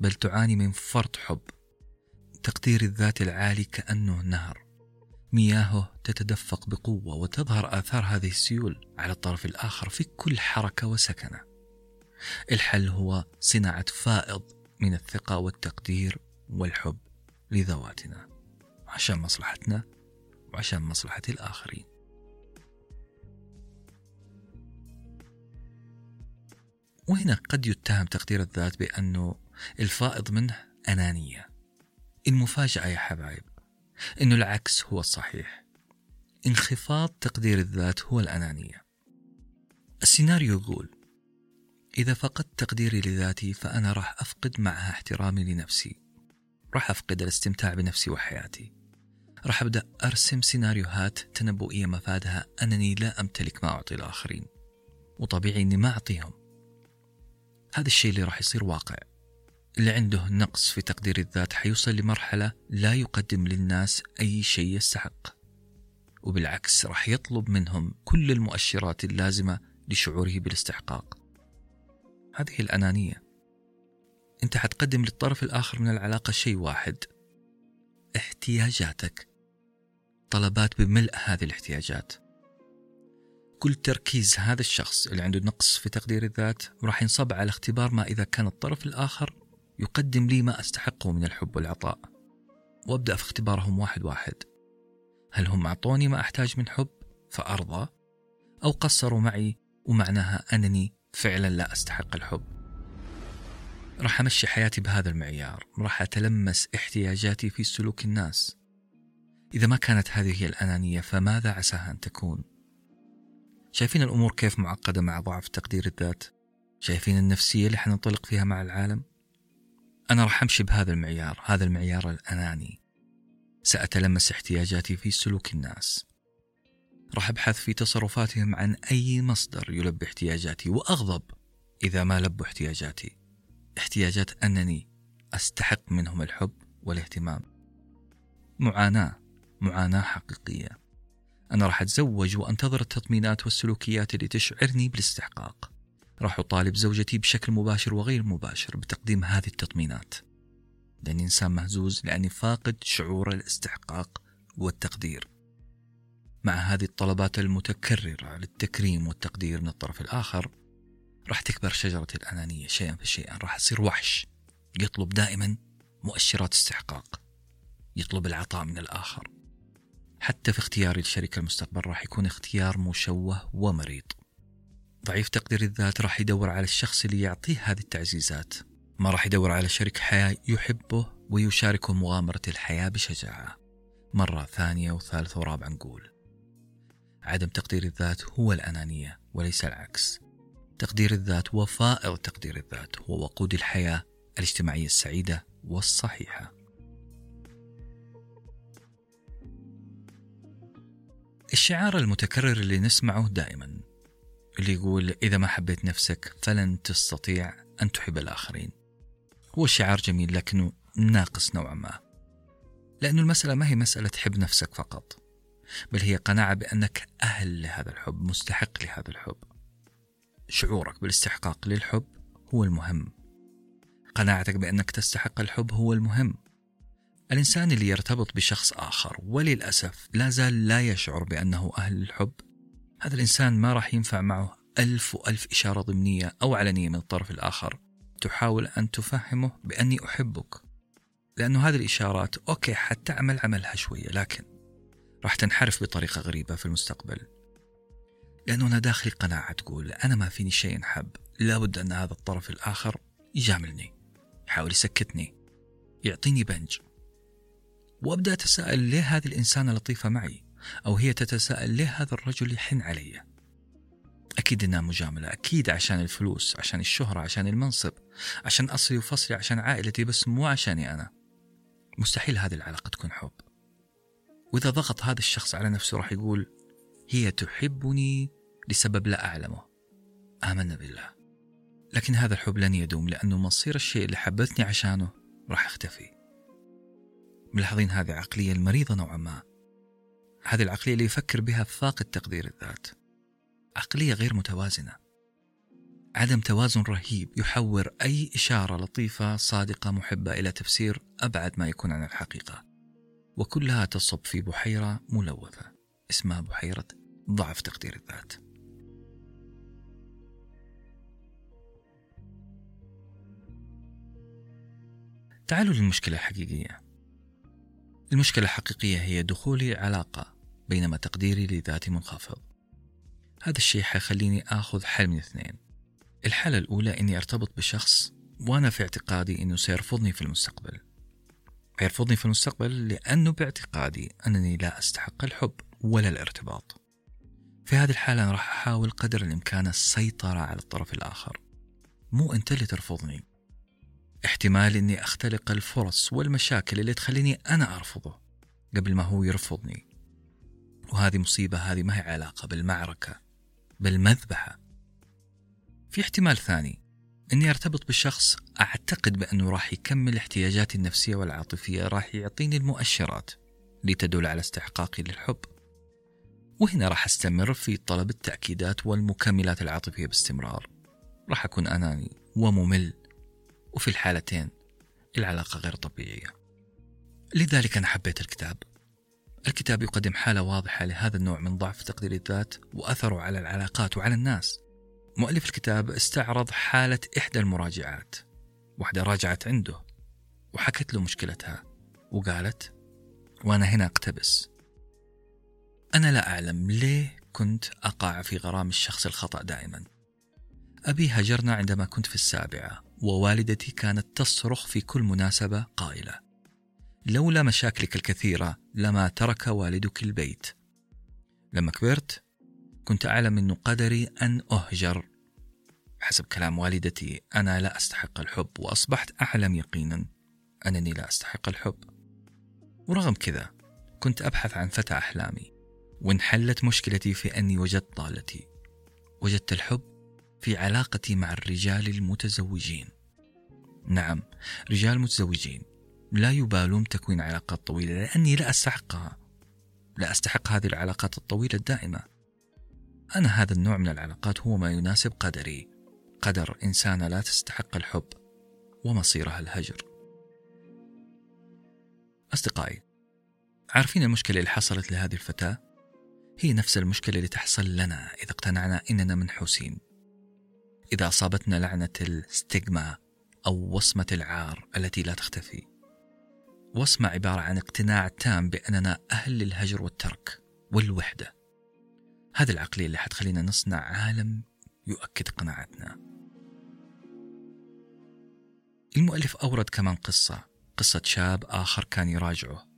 بل تعاني من فرط حب. تقدير الذات العالي كأنه نهر. مياهه تتدفق بقوة وتظهر آثار هذه السيول على الطرف الآخر في كل حركة وسكنة. الحل هو صناعة فائض من الثقة والتقدير والحب لذواتنا. عشان مصلحتنا وعشان مصلحة الآخرين. وهنا قد يتهم تقدير الذات بأنه الفائض منه أنانية. المفاجأة يا حبايب أنه العكس هو الصحيح. انخفاض تقدير الذات هو الأنانية. السيناريو يقول إذا فقدت تقديري لذاتي فأنا راح أفقد معها احترامي لنفسي. راح أفقد الاستمتاع بنفسي وحياتي. راح أبدأ أرسم سيناريوهات تنبؤية مفادها أنني لا أمتلك ما أعطي الآخرين. وطبيعي أني ما أعطيهم. هذا الشيء اللي راح يصير واقع. اللي عنده نقص في تقدير الذات حيوصل لمرحلة لا يقدم للناس أي شيء يستحق. وبالعكس راح يطلب منهم كل المؤشرات اللازمة لشعوره بالاستحقاق. هذه الأنانية. أنت حتقدم للطرف الآخر من العلاقة شيء واحد. احتياجاتك. طلبات بملء هذه الاحتياجات. كل تركيز هذا الشخص اللي عنده نقص في تقدير الذات راح ينصب على اختبار ما إذا كان الطرف الآخر يقدم لي ما أستحقه من الحب والعطاء وأبدأ في اختبارهم واحد واحد. هل هم أعطوني ما أحتاج من حب فأرضى أو قصروا معي ومعناها أنني فعلا لا أستحق الحب؟ راح أمشي حياتي بهذا المعيار راح أتلمس احتياجاتي في سلوك الناس. إذا ما كانت هذه هي الأنانية فماذا عساها أن تكون؟ شايفين الأمور كيف معقدة مع ضعف تقدير الذات؟ شايفين النفسية اللي حننطلق فيها مع العالم؟ أنا راح أمشي بهذا المعيار هذا المعيار الأناني. سأتلمس احتياجاتي في سلوك الناس. راح أبحث في تصرفاتهم عن أي مصدر يلبي احتياجاتي وأغضب إذا ما لبوا احتياجاتي. احتياجات أنني أستحق منهم الحب والاهتمام. معاناة معاناة حقيقية. أنا راح أتزوج وأنتظر التطمينات والسلوكيات اللي تشعرني بالاستحقاق. راح أطالب زوجتي بشكل مباشر وغير مباشر بتقديم هذه التطمينات. لأني إنسان مهزوز لأني فاقد شعور الاستحقاق والتقدير. مع هذه الطلبات المتكررة للتكريم والتقدير من الطرف الآخر راح تكبر شجرة الأنانية شيئا فشيئا. راح أصير وحش يطلب دائما مؤشرات استحقاق يطلب العطاء من الآخر. حتى في اختياري لشريك المستقبل راح يكون اختيار مشوه ومريض. ضعيف تقدير الذات راح يدور على الشخص اللي يعطيه هذه التعزيزات. ما راح يدور على شريك حياة يحبه ويشاركه مغامرة الحياة بشجاعة. مرة ثانية وثالثة ورابعة نقول. عدم تقدير الذات هو الأنانية وليس العكس. تقدير الذات وفائض تقدير الذات هو وقود الحياة الاجتماعية السعيدة والصحيحة. الشعار المتكرر اللي نسمعه دائما. اللي يقول إذا ما حبيت نفسك فلن تستطيع أن تحب الآخرين. هو شعار جميل لكنه ناقص نوعا ما. لأن المسألة ما هي مسألة حب نفسك فقط بل هي قناعة بأنك أهل لهذا الحب مستحق لهذا الحب. شعورك بالاستحقاق للحب هو المهم. قناعتك بأنك تستحق الحب هو المهم. الإنسان اللي يرتبط بشخص آخر وللأسف لا زال لا يشعر بأنه أهل للحب هذا الإنسان ما راح ينفع معه ألف وألف إشارة ضمنية أو علنية من الطرف الآخر. تحاول أن تفهمه بأني أحبك. لأنه هذه الإشارات أوكي حتعمل عملها شوية لكن راح تنحرف بطريقة غريبة في المستقبل. لأنه أنا داخلي قناعة تقول أنا ما فيني شيء أنحب. لابد أن هذا الطرف الآخر يجاملني يحاول يسكتني يعطيني بنج. وأبدأ أتساءل ليه هذه الإنسانة لطيفة معي؟ أو هي تتساءل ليه هذا الرجل يحن علي؟ أكيد إنها مجاملة أكيد عشان الفلوس عشان الشهرة عشان المنصب عشان أصلي وفصلي عشان عائلتي بس مو عشاني أنا. مستحيل هذه العلاقة تكون حب. وإذا ضغط هذا الشخص على نفسه راح يقول هي تحبني لسبب لا أعلمه. آمنا بالله. لكن هذا الحب لن يدوم لأنه مصير الشيء اللي حبتني عشانه راح يختفي ملاحظين هذه عقلية المريضة نوعا ما. هذه العقلية اللي يفكر بها فاقد تقدير الذات. عقلية غير متوازنة. عدم توازن رهيب يحور أي إشارة لطيفة صادقة محبة إلى تفسير أبعد ما يكون عن الحقيقة. وكلها تصب في بحيرة ملوثة اسمها بحيرة ضعف تقدير الذات. تعالوا للمشكلة الحقيقية. المشكلة الحقيقية هي دخولي علاقة بينما تقديري لذاتي منخفض. هذا الشيء حيخليني آخذ حل من اثنين. الحالة الأولى إني أرتبط بشخص وأنا في اعتقادي إنه سيرفضني في المستقبل. يرفضني في المستقبل لأنه باعتقادي أنني لا أستحق الحب ولا الارتباط. في هذه الحالة أنا راح أحاول قدر الإمكان السيطرة على الطرف الآخر. مو أنت اللي ترفضني. احتمال أني أختلق الفرص والمشاكل اللي تخليني أنا أرفضه قبل ما هو يرفضني. وهذه مصيبة هذه ما هي علاقة بالمعركة بالمذبحة. في احتمال ثاني إني أرتبط بشخص أعتقد بأنه راح يكمل احتياجاتي النفسية والعاطفية راح يعطيني المؤشرات لتدل على استحقاقي للحب. وهنا راح أستمر في طلب التأكيدات والمكملات العاطفية باستمرار. راح أكون أناني وممل وفي الحالتين العلاقة غير طبيعية. لذلك أنا حبيت الكتاب. الكتاب يقدم حالة واضحة لهذا النوع من ضعف تقدير الذات وأثره على العلاقات وعلى الناس. مؤلف الكتاب استعرض حالة إحدى المراجعات. واحدة راجعت عنده وحكت له مشكلتها وقالت وأنا هنا أقتبس. أنا لا أعلم ليه كنت أقع في غرام الشخص الخطأ دائما. أبي هجرنا عندما كنت في السابعة ووالدتي كانت تصرخ في كل مناسبة قائلة. لولا مشاكلك الكثيرة لما ترك والدك البيت. لما كبرت كنت أعلم أنه قدري أن أهجر. حسب كلام والدتي أنا لا أستحق الحب وأصبحت أعلم يقينا أنني لا أستحق الحب. ورغم كذا كنت أبحث عن فتى أحلامي وانحلت مشكلتي في أني وجدت ضالتي وجدت الحب في علاقتي مع الرجال المتزوجين. نعم رجال متزوجين. لا يبالون تكوين علاقات طويلة لأني لا أستحقها. لا أستحق هذه العلاقات الطويلة الدائمة. أنا هذا النوع من العلاقات هو ما يناسب قدري. قدر إنسانة لا تستحق الحب ومصيرها الهجر. أصدقائي عارفين المشكلة اللي حصلت لهذه الفتاة؟ هي نفس المشكلة اللي تحصل لنا إذا اقتنعنا إننا منحوسين. إذا أصابتنا لعنة الستيغما أو وصمة العار التي لا تختفي. وصمة عبارة عن اقتناع تام بأننا أهل للهجر والترك والوحدة. هذه العقلية اللي حتخلينا نصنع عالم يؤكد قناعتنا. المؤلف أورد كمان قصة قصة شاب آخر كان يراجعه.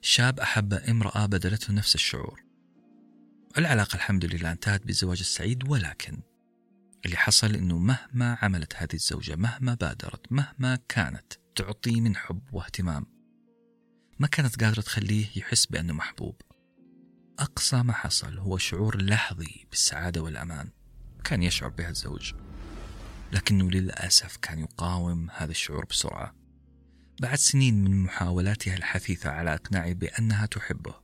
شاب أحب امرأة بدلته نفس الشعور. العلاقة الحمد لله انتهت بالزواج السعيد ولكن اللي حصل إنه مهما عملت هذه الزوجة مهما بادرت مهما كانت تعطيه من حب واهتمام. ما كانت قادرة تخليه يحس بأنه محبوب. أقصى ما حصل هو شعور لحظي بالسعادة والأمان. كان يشعر بها الزوج. لكنه للأسف كان يقاوم هذا الشعور بسرعة. بعد سنين من محاولاتها الحثيثة على إقناعه بأنها تحبه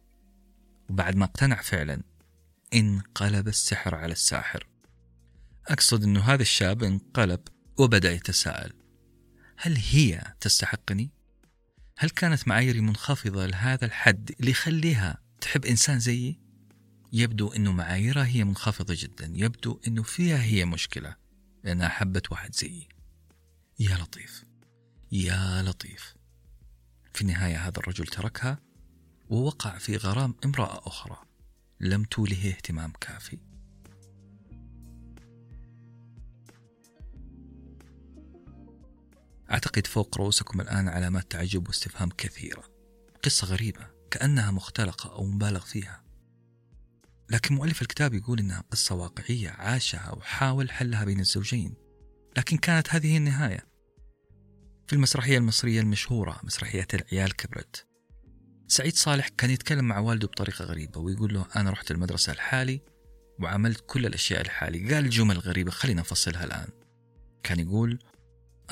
وبعد ما اقتنع فعلا انقلب السحر على الساحر. أقصد أنه هذا الشاب انقلب وبدأ يتساءل. هل هي تستحقني؟ هل كانت معاييري منخفضة لهذا الحد اللي يخليها تحب إنسان زيي؟ يبدو أنه معاييرها هي منخفضة جدا. يبدو أنه فيها هي مشكلة. لأنها حبت واحد زيي. يا لطيف. يا لطيف. في النهاية هذا الرجل تركها ووقع في غرام امرأة أخرى. لم توله اهتمام كافي. أعتقد فوق رؤوسكم الآن علامات تعجب واستفهام كثيرة. قصة غريبة كأنها مختلقة أو مبالغ فيها. لكن مؤلف الكتاب يقول إنها قصة واقعية عاشها وحاول حلها بين الزوجين. لكن كانت هذه النهاية. في المسرحية المصرية المشهورة مسرحية العيال كبرت. سعيد صالح كان يتكلم مع والده بطريقة غريبة ويقول له أنا رحت المدرسة لحالي وعملت كل الأشياء لحالي قال جمل غريبة خلينا نفصلها الآن. كان يقول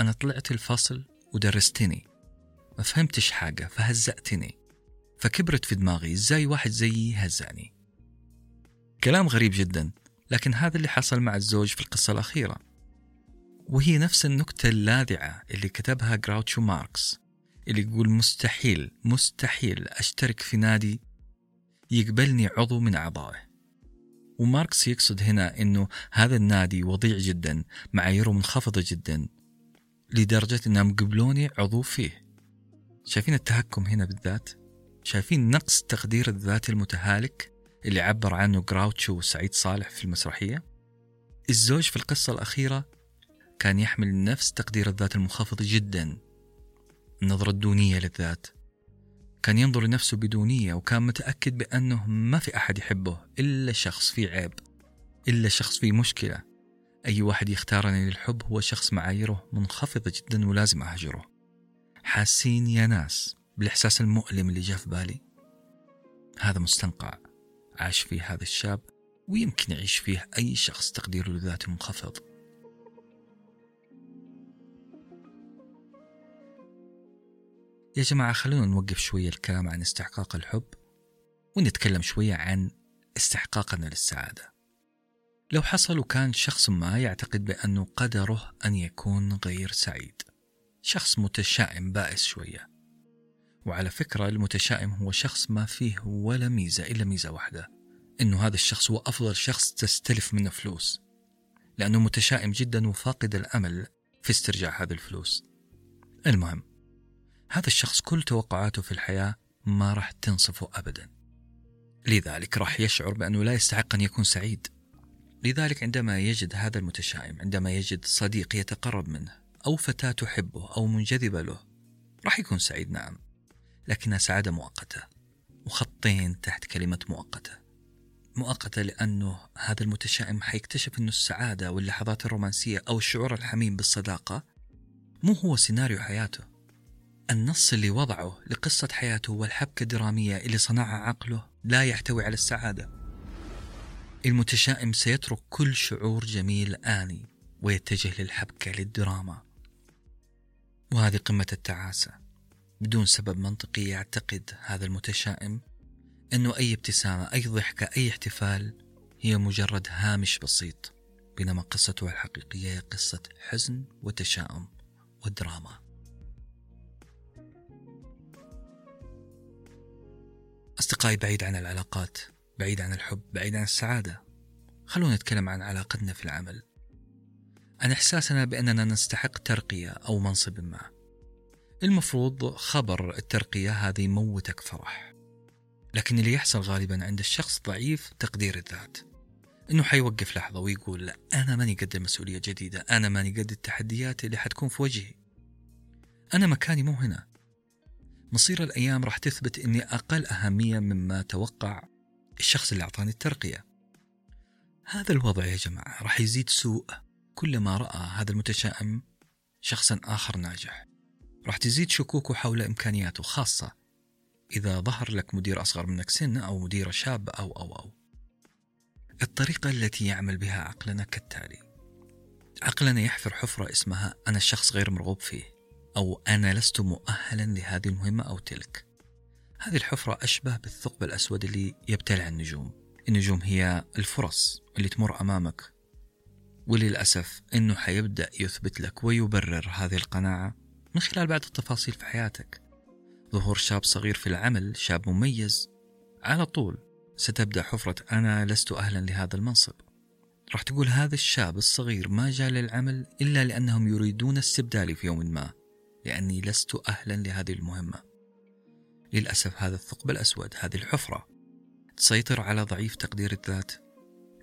أنا طلعت الفصل ودرستني ما فهمتش حاجة فهزأتني فكبرت في دماغي إزاي واحد زيي هزأني. كلام غريب جدا لكن هذا اللي حصل مع الزوج في القصة الأخيرة. وهي نفس النكتة اللاذعة اللي كتبها جراوتشو ماركس اللي يقول مستحيل مستحيل أشترك في نادي يقبلني عضو من أعضائه. وماركس يقصد هنا أنه هذا النادي وضيع جدا معاييره منخفضة جدا. لدرجة أنهم قبلوني عضو فيه. شايفين التهكم هنا بالذات؟ شايفين نقص تقدير الذات المتهالك اللي عبر عنه جراوتشو وسعيد صالح في المسرحية؟ الزوج في القصة الأخيرة كان يحمل نفس تقدير الذات المنخفض جدا. النظرة الدونية للذات. كان ينظر لنفسه بدونية وكان متأكد بأنه ما في أحد يحبه إلا شخص فيه عيب إلا شخص فيه مشكلة. أي واحد يختارني للحب هو شخص معاييره منخفضة جدا ولازم أهجره حاسين يا ناس بالإحساس المؤلم اللي جاء في بالي؟ هذا مستنقع عاش فيه هذا الشاب ويمكن يعيش فيه أي شخص تقديره لذاته منخفض. يا جماعة خلونا نوقف شوية الكلام عن استحقاق الحب ونتكلم شوية عن استحقاقنا للسعادة. لو حصل وكان شخص ما يعتقد بأنه قدره أن يكون غير سعيد. شخص متشائم بائس شوية. وعلى فكرة المتشائم هو شخص ما فيه ولا ميزة إلا ميزة واحدة إنه هذا الشخص هو أفضل شخص تستلف منه فلوس. لأنه متشائم جدا وفاقد الأمل في استرجاع هذه الفلوس. المهم هذا الشخص كل توقعاته في الحياة ما راح تنصفه أبدا. لذلك راح يشعر بأنه لا يستحق أن يكون سعيد. لذلك عندما يجد هذا المتشائم عندما يجد صديق يتقرب منه أو فتاة تحبه أو منجذبة له راح يكون سعيد نعم. لكنها سعادة مؤقتة وخطين تحت كلمة مؤقتة. مؤقتة لأنه هذا المتشائم حيكتشف أنه السعادة واللحظات الرومانسية أو الشعور الحميم بالصداقة مو هو سيناريو حياته. النص اللي وضعه لقصة حياته والحبكة الدرامية اللي صنعها عقله لا يحتوي على السعادة. المتشائم سيترك كل شعور جميل آني ويتجه للحبكة للدراما. وهذه قمة التعاسة. بدون سبب منطقي يعتقد هذا المتشائم أنه أي ابتسامة أي ضحكة أي احتفال هي مجرد هامش بسيط بينما قصته الحقيقية هي قصة حزن وتشاؤم ودراما. أصدقائي بعيد عن العلاقات بعيد عن الحب بعيد عن السعادة. خلونا نتكلم عن علاقتنا في العمل. عن إحساسنا بأننا نستحق ترقية أو منصب ما. المفروض خبر الترقية هذا يموتك فرح. لكن اللي يحصل غالبا عند الشخص ضعيف تقدير الذات. إنه حيوقف لحظة ويقول لا أنا ماني قد المسؤوليه جديدة أنا ماني قد التحديات اللي حتكون في وجهي. أنا مكاني مو هنا. مصير الأيام راح تثبت إني أقل أهمية مما توقع الشخص اللي أعطاني الترقية. هذا الوضع يا جماعة راح يزيد سوء كلما رأى هذا المتشائم شخصا آخر ناجح. راح تزيد شكوكه حول إمكانياته خاصة إذا ظهر لك مدير أصغر منك سن أو مديره شابه أو أو أو. الطريقة التي يعمل بها عقلنا كالتالي. عقلنا يحفر حفرة اسمها أنا الشخص غير مرغوب فيه أو أنا لست مؤهلا لهذه المهمة أو تلك. هذه الحفرة أشبه بالثقب الأسود اللي يبتلع النجوم. النجوم هي الفرص اللي تمر أمامك. وللأسف إنه حيبدأ يثبت لك ويبرر هذه القناعة من خلال بعض التفاصيل في حياتك. ظهور شاب صغير في العمل شاب مميز. على طول ستبدأ حفرة أنا لست أهلا لهذا المنصب. راح تقول هذا الشاب الصغير ما جاء للعمل إلا لأنهم يريدون استبدالي في يوم ما لأني لست أهلا لهذه المهمة. للأسف هذا الثقب الأسود هذه الحفرة تسيطر على ضعيف تقدير الذات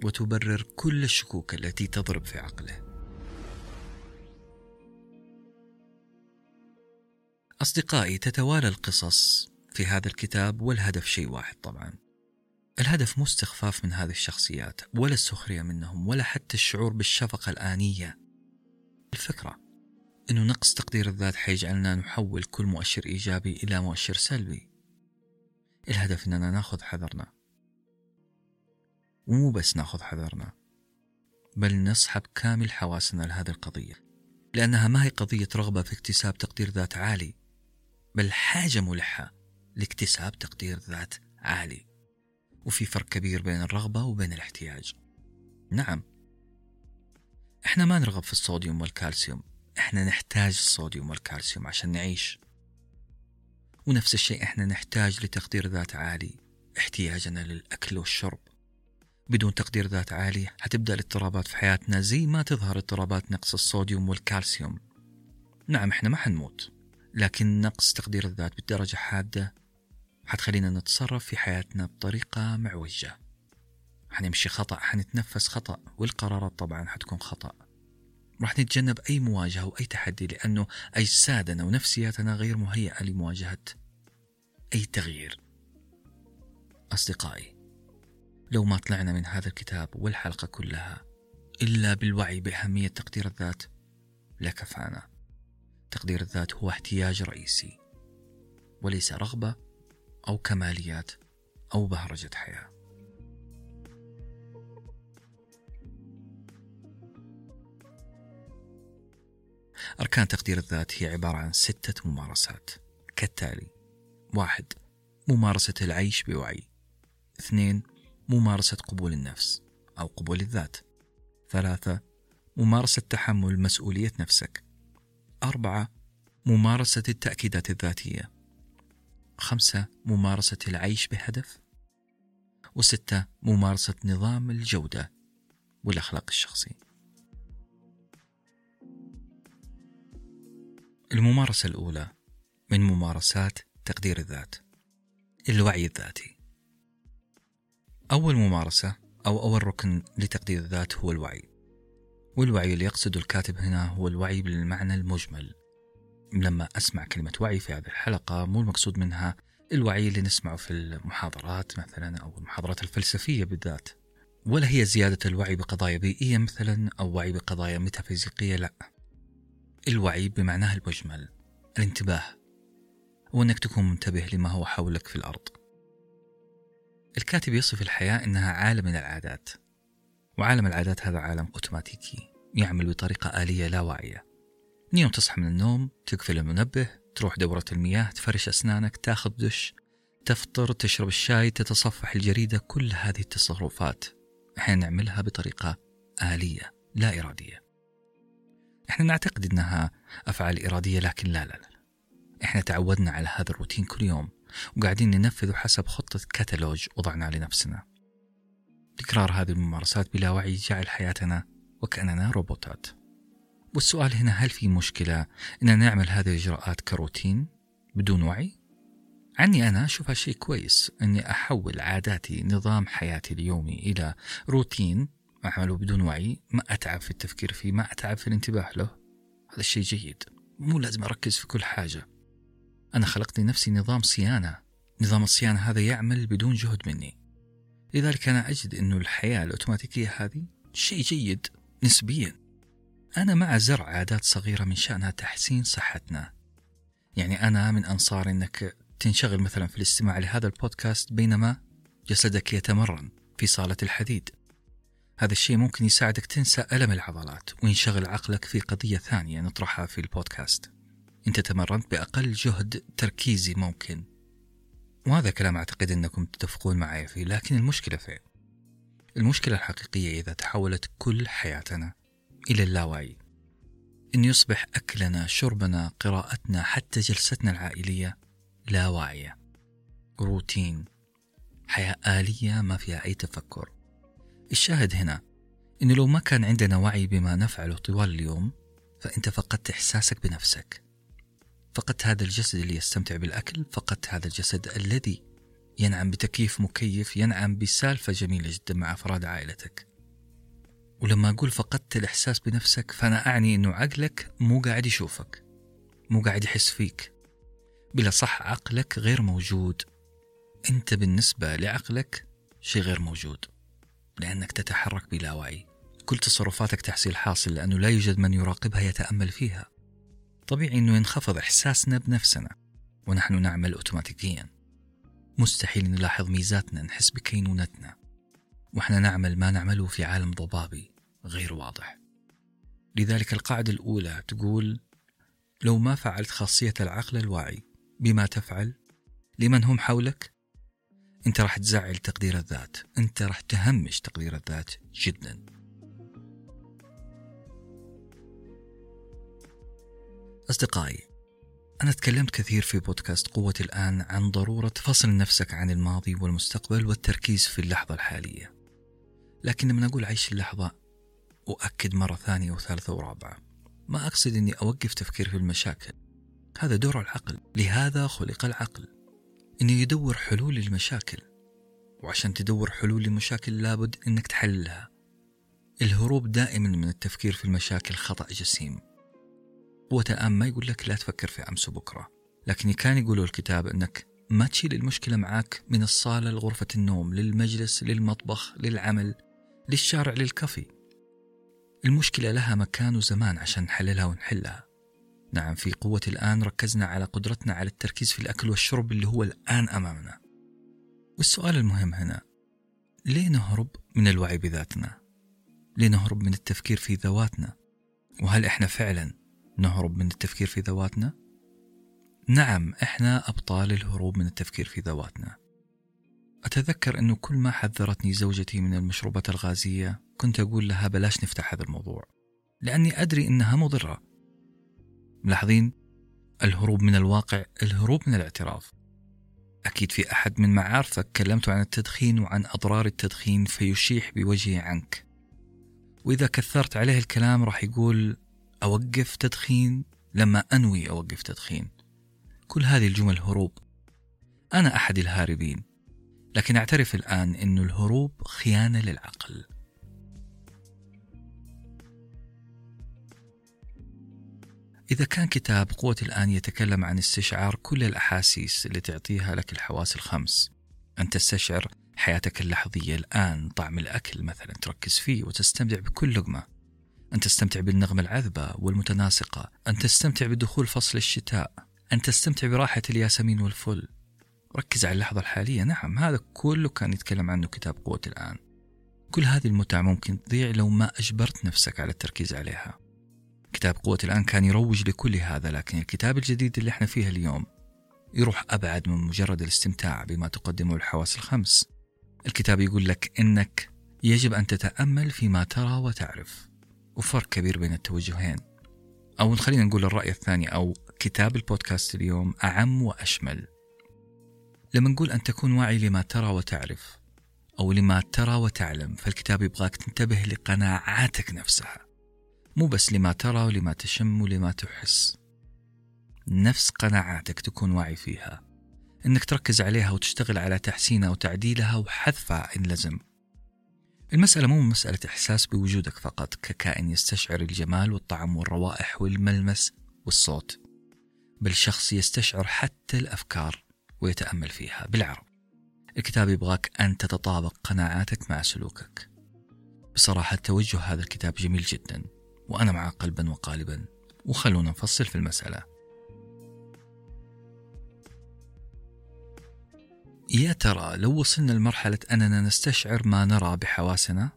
وتبرر كل الشكوك التي تضرب في عقله. أصدقائي تتوالى القصص في هذا الكتاب والهدف شيء واحد طبعا. الهدف مو استخفاف من هذه الشخصيات ولا السخرية منهم ولا حتى الشعور بالشفقة الآنية. الفكرة أنه نقص تقدير الذات حيجعلنا نحول كل مؤشر إيجابي إلى مؤشر سلبي. الهدف أننا نأخذ حذرنا. ومو بس نأخذ حذرنا بل نصحب كامل حواسنا لهذه القضية. لأنها ما هي قضية رغبة في اكتساب تقدير ذات عالي بل حاجة ملحة لاكتساب تقدير ذات عالي. وفي فرق كبير بين الرغبة وبين الاحتياج. نعم إحنا ما نرغب في الصوديوم والكالسيوم. إحنا نحتاج الصوديوم والكالسيوم عشان نعيش. ونفس الشيء إحنا نحتاج لتقدير ذات عالي احتياجنا للأكل والشرب. بدون تقدير ذات عالي حتبدأ الاضطرابات في حياتنا زي ما تظهر اضطرابات نقص الصوديوم والكالسيوم. نعم إحنا ما حنموت لكن نقص تقدير الذات بالدرجة حادة حتخلينا نتصرف في حياتنا بطريقة معوجة. حنمشي خطأ حنتنفس خطأ والقرارات طبعا حتكون خطأ. راح نتجنب أي مواجهة وأي تحدي لأنه أجسادنا ونفسياتنا غير مهيئة لمواجهة أي تغيير. أصدقائي لو ما طلعنا من هذا الكتاب والحلقة كلها إلا بالوعي بأهمية تقدير الذات لكفانا. تقدير الذات هو احتياج رئيسي وليس رغبة أو كماليات أو بهرجة حياة. أركان تقدير الذات هي عبارة عن ستة ممارسات. كالتالي واحد ممارسة العيش بوعي. اثنين ممارسة قبول النفس أو قبول الذات. ثلاثة ممارسة تحمل مسؤولية نفسك. أربعة ممارسة التأكيدات الذاتية. خمسة ممارسة العيش بهدف. وستة ممارسة نظام الجودة والأخلاق الشخصي. الممارسة الأولى من ممارسات تقدير الذات الوعي الذاتي. أول ممارسة أو أول ركن لتقدير الذات هو الوعي والوعي اللي يقصده الكاتب هنا هو الوعي بالمعنى المجمل. لما أسمع كلمة وعي في هذه الحلقة مو المقصود منها الوعي اللي نسمعه في المحاضرات مثلا أو المحاضرات الفلسفية بالذات ولا هي زيادة الوعي بقضايا بيئية مثلا أو وعي بقضايا ميتافيزيقية لا. الوعي بمعناه المجمل الانتباه وأنك تكون منتبه لما هو حولك في الأرض. الكاتب يصف الحياة أنها عالم من العادات وعالم العادات هذا عالم أوتوماتيكي يعمل بطريقة آلية لا واعية. يوم تصحى من النوم تقفل المنبه تروح دورة المياه تفرش أسنانك تاخذ دش تفطر تشرب الشاي تتصفح الجريدة كل هذه التصرفات إحنا نعملها بطريقة آلية لا إرادية. إحنا نعتقد إنها أفعال إرادية لكن لا لا لا إحنا تعودنا على هذا الروتين كل يوم وقاعدين ننفذه حسب خطة كتالوج وضعناه لنفسنا. تكرار هذه الممارسات بلا وعي جعل حياتنا وكأننا روبوتات. والسؤال هنا هل في مشكلة إن نعمل هذه الإجراءات كروتين بدون وعي؟ عني أنا أشوفها شيء كويس أني أحول عاداتي نظام حياتي اليومي إلى روتين أعمله بدون وعي ما أتعب في التفكير فيه ما أتعب في الانتباه له. هذا الشيء جيد. مو لازم أركز في كل حاجة. أنا خلقت لنفسي نظام صيانة. نظام الصيانة هذا يعمل بدون جهد مني. لذلك أنا أجد أنه الحياة الأوتوماتيكية هذه شيء جيد نسبيا. أنا مع زرع عادات صغيرة من شأنها تحسين صحتنا. يعني أنا من أنصار أنك تنشغل مثلا في الاستماع لهذا البودكاست بينما جسدك يتمرن في صالة الحديد. هذا الشيء ممكن يساعدك تنسى ألم العضلات وينشغل عقلك في قضية ثانية نطرحها في البودكاست. أنت تمرنت بأقل جهد تركيزي ممكن. وهذا كلام أعتقد أنكم تتفقون معي فيه لكن المشكلة فين؟ المشكلة الحقيقية إذا تحولت كل حياتنا إلى اللاوعي. أن يصبح أكلنا شربنا قراءتنا حتى جلستنا العائلية لا واعية روتين. حياة آلية ما فيها أي تفكر. الشاهد هنا إنه لو ما كان عندنا وعي بما نفعله طوال اليوم فأنت فقدت إحساسك بنفسك. فقدت هذا الجسد اللي يستمتع بالأكل فقدت هذا الجسد الذي ينعم بتكييف مكيف ينعم بسالفة جميلة جدا مع أفراد عائلتك. ولما أقول فقدت الإحساس بنفسك فأنا أعني أنه عقلك مو قاعد يشوفك مو قاعد يحس فيك. بلا صح عقلك غير موجود. أنت بالنسبة لعقلك شيء غير موجود. لأنك تتحرك بلا وعي. كل تصرفاتك تحصيل حاصل لأنه لا يوجد من يراقبها يتأمل فيها. طبيعي أنه ينخفض إحساسنا بنفسنا ونحن نعمل أوتوماتيكيا. مستحيل نلاحظ ميزاتنا نحس بكينونتنا. وإحنا نعمل ما نعمله في عالم ضبابي غير واضح. لذلك القاعدة الأولى تقول لو ما فعلت خاصية العقل الواعي بما تفعل لمن هم حولك؟ انت راح تزعل تقدير الذات. انت راح تهمش تقدير الذات جدا. أصدقائي أنا تكلمت كثير في بودكاست قوة الآن عن ضرورة فصل نفسك عن الماضي والمستقبل والتركيز في اللحظة الحالية. لكن لما أقول عيش اللحظة أؤكد مرة ثانية وثالثة ورابعة. ما أقصد أني أوقف تفكير في المشاكل. هذا دور العقل. لهذا خلق العقل. إنه يدور حلول للمشاكل. وعشان تدور حلول للمشاكل لابد إنك تحللها. الهروب دائما من التفكير في المشاكل خطأ جسيم. الآن ما يقول لك لا تفكر في أمس وبكرة. لكن كان يقولوا الكتاب أنك ما تشيل المشكلة معك من الصالة لغرفة النوم للمجلس للمطبخ للعمل للشارع للكافي. المشكلة لها مكان وزمان عشان نحللها ونحلها. نعم في قوة الآن ركزنا على قدرتنا على التركيز في الأكل والشرب اللي هو الآن أمامنا والسؤال المهم هنا ليه نهرب من الوعي بذاتنا؟ ليه نهرب من التفكير في ذواتنا؟ وهل إحنا فعلا نهرب من التفكير في ذواتنا؟ نعم إحنا أبطال الهروب من التفكير في ذواتنا أتذكر أنه كل ما حذرتني زوجتي من المشروبات الغازية كنت أقول لها بلاش نفتح هذا الموضوع لأني أدري أنها مضرة ملاحظين؟ الهروب من الواقع الهروب من الاعتراف أكيد في أحد من معارفك كلمته عن التدخين وعن أضرار التدخين فيشيح بوجهه عنك. وإذا كثرت عليه الكلام راح يقول أوقف تدخين لما أنوي أوقف تدخين. كل هذه الجمل هروب. أنا أحد الهاربين. لكن أعترف الآن أن الهروب خيانة للعقل. إذا كان كتاب قوة الآن يتكلم عن استشعار كل الأحاسيس اللي تعطيها لك الحواس الخمس. أن تستشعر حياتك اللحظية الآن طعم الأكل مثلا تركز فيه وتستمتع بكل لقمة. أن تستمتع بالنغمة العذبة والمتناسقة. أن تستمتع بدخول فصل الشتاء. أن تستمتع براحة الياسمين والفل. ركز على اللحظة الحالية. نعم هذا كله كان يتكلم عنه كتاب قوة الآن. كل هذه المتعة ممكن تضيع لو ما أجبرت نفسك على التركيز عليها. كتاب قوة الآن كان يروج لكل هذا لكن الكتاب الجديد اللي إحنا فيه اليوم يروح أبعد من مجرد الاستمتاع بما تقدمه الحواس الخمس. الكتاب يقول لك إنك يجب أن تتأمل فيما ترى وتعرف وفرق كبير بين التوجهين. أو خلينا نقول الرأي الثاني أو كتاب البودكاست اليوم أعم وأشمل. لما نقول أن تكون واعي لما ترى وتعرف أو لما ترى وتعلم فالكتاب يبغاك تنتبه لقناعاتك نفسها. مو بس لما ترى ولما تشم ولما تحس. نفس قناعاتك تكون واعي فيها. إنك تركز عليها وتشتغل على تحسينها وتعديلها وحذفها إن لزم. المسألة مو مسألة إحساس بوجودك فقط ككائن يستشعر الجمال والطعم والروائح والملمس والصوت. بل شخص يستشعر حتى الأفكار ويتأمل فيها. بالعرب الكتاب يبغاك أن تتطابق قناعاتك مع سلوكك. بصراحة توجه هذا الكتاب جميل جدا. وأنا معه قلبا وقالبا وخلونا نفصل في المسألة. يا ترى لو وصلنا لمرحلة أننا نستشعر ما نرى بحواسنا؟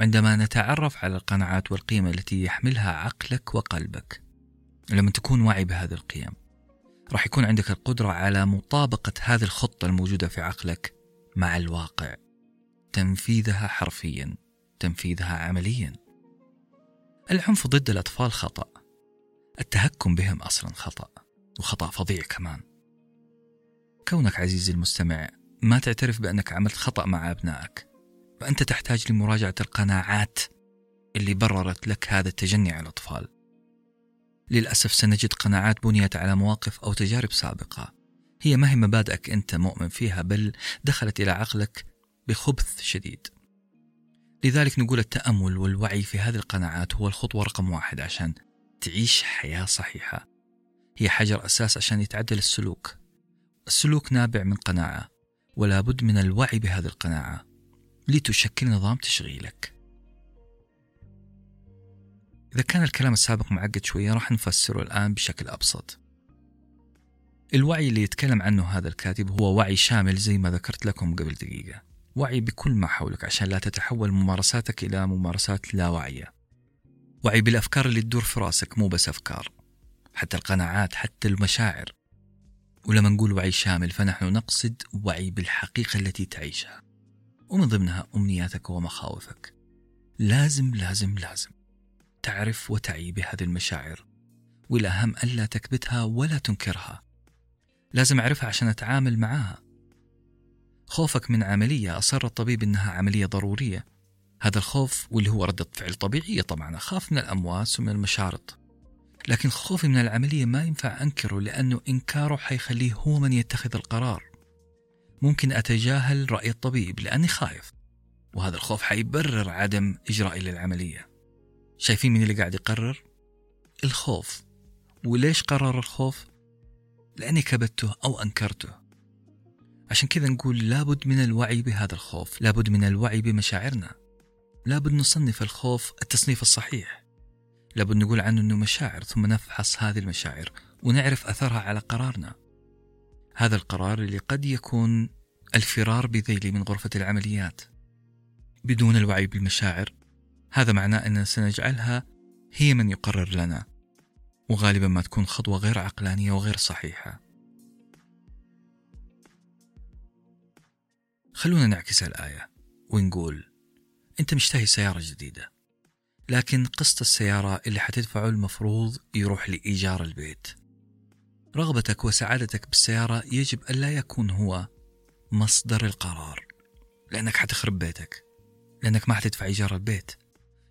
عندما نتعرف على القناعات والقيم التي يحملها عقلك وقلبك. لما تكون واعي بهذه القيم راح يكون عندك القدرة على مطابقة هذه الخطة الموجودة في عقلك مع الواقع. تنفيذها حرفيا تنفيذها عمليا. العنف ضد الأطفال خطأ. التهكم بهم أصلا خطأ وخطأ فظيع كمان. كونك عزيزي المستمع ما تعترف بأنك عملت خطأ مع أبنائك. فأنت تحتاج لمراجعة القناعات اللي بررت لك هذا التجني على الأطفال. للأسف سنجد قناعات بنيت على مواقف أو تجارب سابقة. هي ما هي مبادئك أنت مؤمن فيها بل دخلت إلى عقلك بخبث شديد. لذلك نقول التأمل والوعي في هذه القناعات هو الخطوة رقم واحد عشان تعيش حياة صحيحة. هي حجر أساس عشان يتعدل السلوك. السلوك نابع من قناعة ولا بد من الوعي بهذه القناعة لتشكل نظام تشغيلك. إذا كان الكلام السابق معقد شوية راح نفسره الآن بشكل أبسط. الوعي اللي يتكلم عنه هذا الكاتب هو وعي شامل زي ما ذكرت لكم قبل دقيقة. وعي بكل ما حولك عشان لا تتحول ممارساتك إلى ممارسات لا واعية وعي بالأفكار اللي تدور في رأسك مو بس أفكار. حتى القناعات حتى المشاعر. ولما نقول وعي شامل فنحن نقصد وعي بالحقيقة التي تعيشها. ومن ضمنها أمنياتك ومخاوفك. لازم لازم لازم تعرف وتعي بهذه المشاعر. والأهم ألا تكبتها ولا تنكرها. لازم أعرفها عشان أتعامل معها خوفك من عملية أصر الطبيب إنها عملية ضرورية. هذا الخوف واللي هو ردة فعل طبيعية طبعا أخاف من الأمواس ومن المشارط. لكن خوفي من العملية ما ينفع أنكره لأنه إنكاره حيخليه هو من يتخذ القرار. ممكن أتجاهل رأي الطبيب لأني خايف وهذا الخوف حيبرر عدم إجرائي للعملية. شايفين مين اللي قاعد يقرر؟ الخوف. وليش قرر الخوف؟ لأني كبته أو أنكرته. عشان كذا نقول لابد من الوعي بهذا الخوف لابد من الوعي بمشاعرنا لابد نصنف الخوف التصنيف الصحيح لابد نقول عنه أنه مشاعر ثم نفحص هذه المشاعر ونعرف أثرها على قرارنا. هذا القرار اللي قد يكون الفرار بذيلي من غرفة العمليات بدون الوعي بالمشاعر هذا معناه أننا سنجعلها هي من يقرر لنا وغالبا ما تكون خطوة غير عقلانية وغير صحيحة. خلونا نعكس الآية ونقول أنت مشتهي سيارة جديدة لكن قسط السيارة اللي حتدفعه المفروض يروح لإيجار البيت. رغبتك وسعادتك بالسيارة يجب ألا يكون هو مصدر القرار لأنك حتخرب بيتك لأنك ما حتدفع إيجار البيت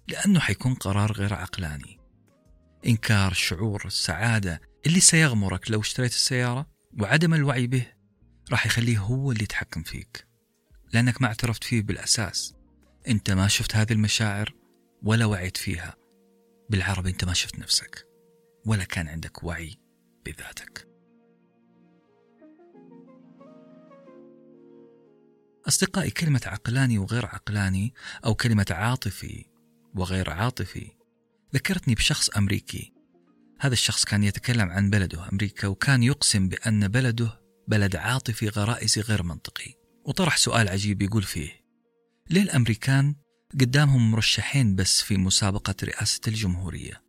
لأنه حيكون قرار غير عقلاني. إنكار شعور السعادة اللي سيغمرك لو اشتريت السيارة وعدم الوعي به راح يخليه هو اللي يتحكم فيك. لأنك ما اعترفت فيه بالأساس. أنت ما شفت هذه المشاعر ولا وعيت فيها. بالعربي أنت ما شفت نفسك ولا كان عندك وعي بذاتك. أصدقائي كلمة عقلاني وغير عقلاني أو كلمة عاطفي وغير عاطفي. ذكرتني بشخص أمريكي. هذا الشخص كان يتكلم عن بلده أمريكا وكان يقسم بأن بلده بلد عاطفي غرائزي غير منطقي. وطرح سؤال عجيب يقول فيه ليه الأمريكان قدامهم مرشحين بس في مسابقة رئاسة الجمهورية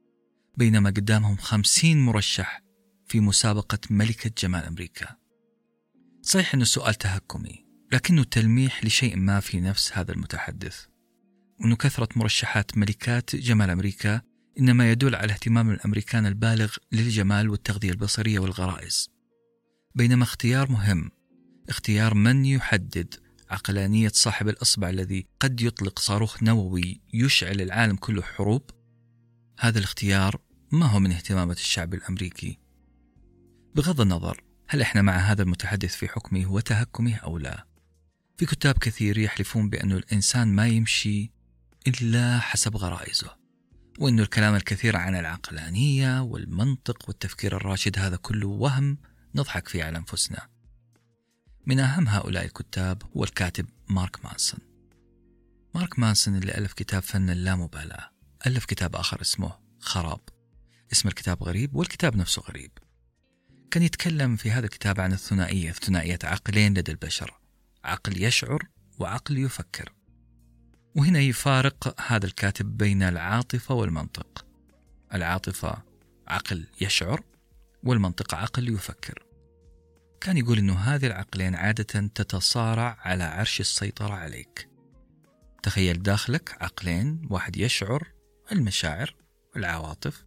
بينما قدامهم خمسين مرشح في مسابقة ملكة جمال أمريكا؟ صحيح أنه السؤال تهكمي لكنه تلميح لشيء ما في نفس هذا المتحدث. وأن كثرة مرشحات ملكات جمال أمريكا إنما يدل على اهتمام الأمريكان البالغ للجمال والتغذية البصرية والغرائز. بينما اختيار مهم اختيار من يحدد عقلانية صاحب الإصبع الذي قد يطلق صاروخ نووي يشعل العالم كله حروب؟ هذا الاختيار ما هو من اهتمامات الشعب الأمريكي. بغض النظر هل إحنا مع هذا المتحدث في حكمه وتهكمه أو لا في كتاب كثير يحلفون بأن الإنسان ما يمشي إلا حسب غرائزه وأن الكلام الكثير عن العقلانية والمنطق والتفكير الراشد هذا كله وهم نضحك فيه على أنفسنا. من أهم هؤلاء الكتاب هو الكاتب مارك مانسون. مارك مانسون اللي ألف كتاب فن اللامبالاة ألف كتاب آخر اسمه خراب. اسم الكتاب غريب والكتاب نفسه غريب. كان يتكلم في هذا الكتاب عن الثنائية ثنائية عقلين لدى البشر عقل يشعر وعقل يفكر. وهنا يفارق هذا الكاتب بين العاطفة والمنطق. العاطفة عقل يشعر والمنطق عقل يفكر. كان يقول أنه هذه العقلين عادة تتصارع على عرش السيطرة عليك. تخيل داخلك عقلين واحد يشعر المشاعر والعواطف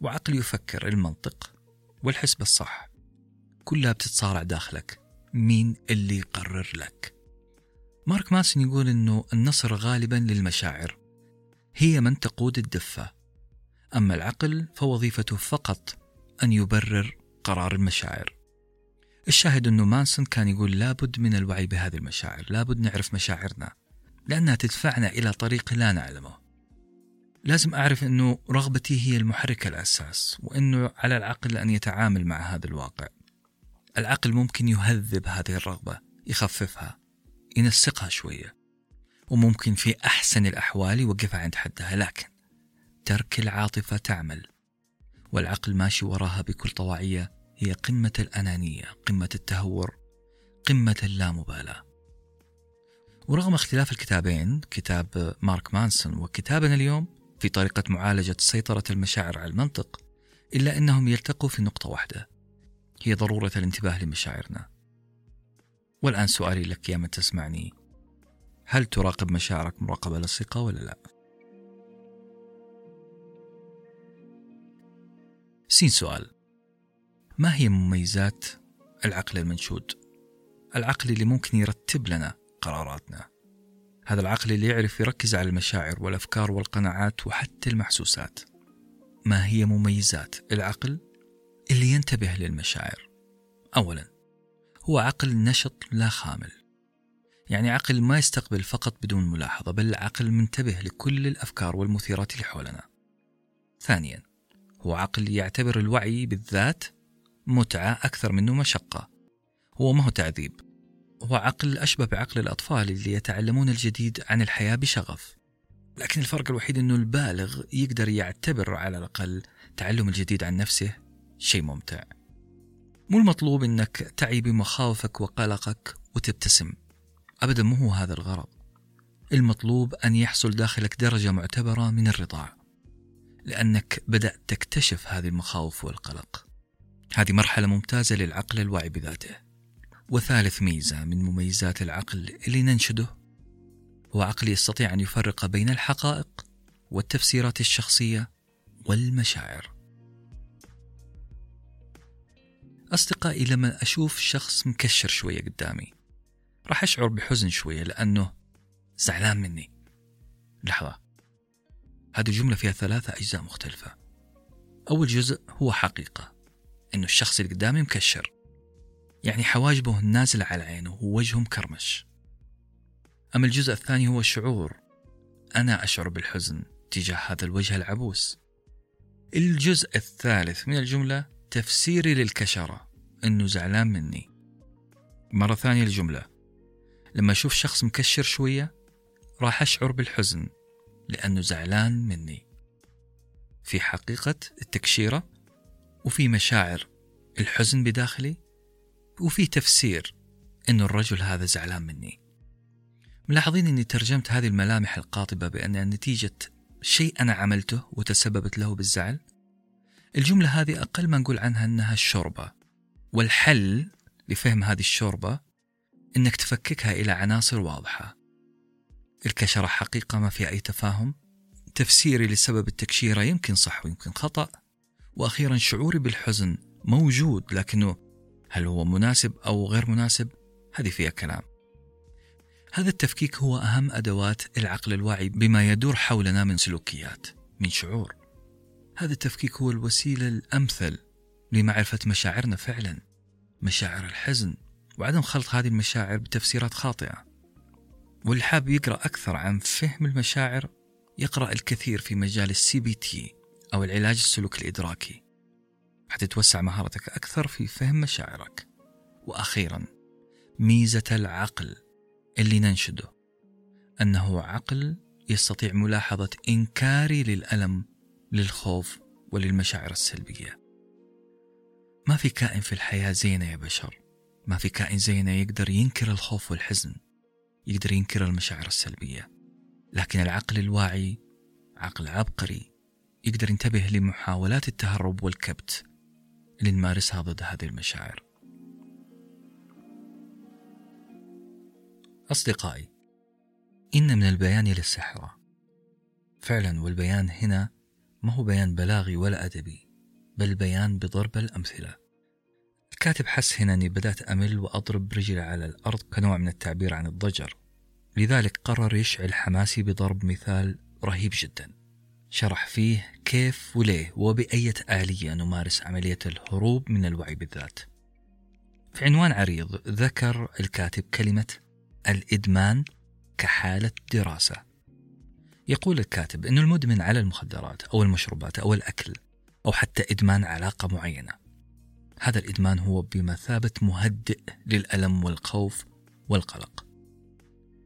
وعقل يفكر المنطق والحس بالصح كلها بتتصارع داخلك. مين اللي يقرر لك؟ مارك ماسن يقول إنه النصر غالبا للمشاعر. هي من تقود الدفة. أما العقل فوظيفته فقط أن يبرر قرار المشاعر. الشاهد أنه مانسون كان يقول لابد من الوعي بهذه المشاعر لابد نعرف مشاعرنا لأنها تدفعنا إلى طريق لا نعلمه. لازم أعرف أنه رغبتي هي المحرك الأساس وأنه على العقل أن يتعامل مع هذا الواقع. العقل ممكن يهذب هذه الرغبة يخففها ينسقها شوية وممكن في أحسن الأحوال يوقفها عند حدها لكن ترك العاطفة تعمل والعقل ماشي وراها بكل طواعية هي قمة الأنانية قمة التهور قمة اللامبالاة ورغم اختلاف الكتابين كتاب مارك مانسون وكتابنا اليوم في طريقة معالجة سيطرة المشاعر على المنطق إلا أنهم يلتقوا في نقطة واحدة هي ضرورة الانتباه لمشاعرنا. والآن سؤالي لك يا من تسمعني هل تراقب مشاعرك مراقبة لصيقة ولا لا؟ سين سؤال ما هي مميزات العقل المنشود؟ العقل اللي ممكن يرتب لنا قراراتنا. هذا العقل اللي يعرف يركز على المشاعر والأفكار والقناعات وحتى المحسوسات. ما هي مميزات العقل اللي ينتبه للمشاعر؟ أولا هو عقل نشط لا خامل. يعني عقل ما يستقبل فقط بدون ملاحظة بل عقل منتبه لكل الأفكار والمثيرات اللي حولنا. ثانيا هو عقل يعتبر الوعي بالذات متعة أكثر منه مشقة. هو ما هو تعذيب. هو عقل أشبه بعقل الأطفال اللي يتعلمون الجديد عن الحياة بشغف. لكن الفرق الوحيد أنه البالغ يقدر يعتبر على الأقل تعلم الجديد عن نفسه شيء ممتع. مو المطلوب إنك تعي بمخاوفك وقلقك وتبتسم. ابدا مو هو هذا الغرض. المطلوب أن يحصل داخلك درجة معتبرة من الرضا لأنك بدأت تكتشف هذه المخاوف والقلق. هذه مرحلة ممتازة للعقل الواعي بذاته. وثالث ميزة من مميزات العقل اللي ننشده هو عقل يستطيع أن يفرق بين الحقائق والتفسيرات الشخصية والمشاعر. أصدقائي لما أشوف شخص مكشر شوية قدامي راح أشعر بحزن شوية لأنه زعلان مني. لحظة. هذه الجملة فيها ثلاثة أجزاء مختلفة. أول جزء هو حقيقة. إنه الشخص اللي قدامي مكشر. يعني حواجبه نازلة على عينه ووجهه مكرمش أما الجزء الثاني هو شعور. أنا أشعر بالحزن تجاه هذا الوجه العبوس. الجزء الثالث من الجملة تفسيري للكشرة. إنه زعلان مني. مرة ثانية الجملة. لما أشوف شخص مكشر شوية راح أشعر بالحزن لأنه زعلان مني. في حقيقة التكشيرة وفي مشاعر الحزن بداخلي وفي تفسير انه الرجل هذا زعلان مني. ملاحظين إني ترجمت هذه الملامح القاطبة بانها نتيجة شيء أنا عملته وتسببت له بالزعل. الجملة هذه أقل ما نقول عنها إنها الشوربة. والحل لفهم هذه الشوربة إنك تفككها إلى عناصر واضحة. الكشرة حقيقة ما في أي تفاهم. تفسيري لسبب التكشيرة يمكن صح ويمكن خطأ. وأخيرا شعوري بالحزن موجود لكنه هل هو مناسب أو غير مناسب؟ هذه فيها كلام. هذا التفكيك هو أهم أدوات العقل الواعي بما يدور حولنا من سلوكيات، من شعور. هذا التفكيك هو الوسيلة الأمثل لمعرفة مشاعرنا فعلا. مشاعر الحزن وعدم خلط هذه المشاعر بتفسيرات خاطئة. واللي حاب يقرأ أكثر عن فهم المشاعر يقرأ الكثير في مجال ال CBT أو العلاج السلوك الإدراكي. حتتوسع مهارتك أكثر في فهم مشاعرك. وأخيرا ميزة العقل اللي ننشده أنه عقل يستطيع ملاحظة إنكاري للألم للخوف وللمشاعر السلبية ما في كائن في الحياة زينا يا بشر ما في كائن زينا يقدر ينكر الخوف والحزن يقدر ينكر المشاعر السلبية لكن العقل الواعي عقل عبقري يقدر ينتبه لمحاولات التهرب والكبت اللي نمارسها ضد هذه المشاعر. أصدقائي إن من البيان للسحرة فعلا والبيان هنا ما هو بيان بلاغي ولا أدبي بل بيان بضرب الأمثلة. الكاتب حس هنا أني بدأت أمل وأضرب رجلي على الأرض كنوع من التعبير عن الضجر. لذلك قرر يشعل حماسي بضرب مثال رهيب جدا. شرح فيه كيف وليه وبأية آلية نمارس عملية الهروب من الوعي بالذات. في عنوان عريض ذكر الكاتب كلمة الإدمان كحالة دراسة. يقول الكاتب أن المدمن على المخدرات أو المشروبات أو الأكل أو حتى إدمان علاقة معينة. هذا الإدمان هو بمثابة مهدئ للألم والخوف والقلق.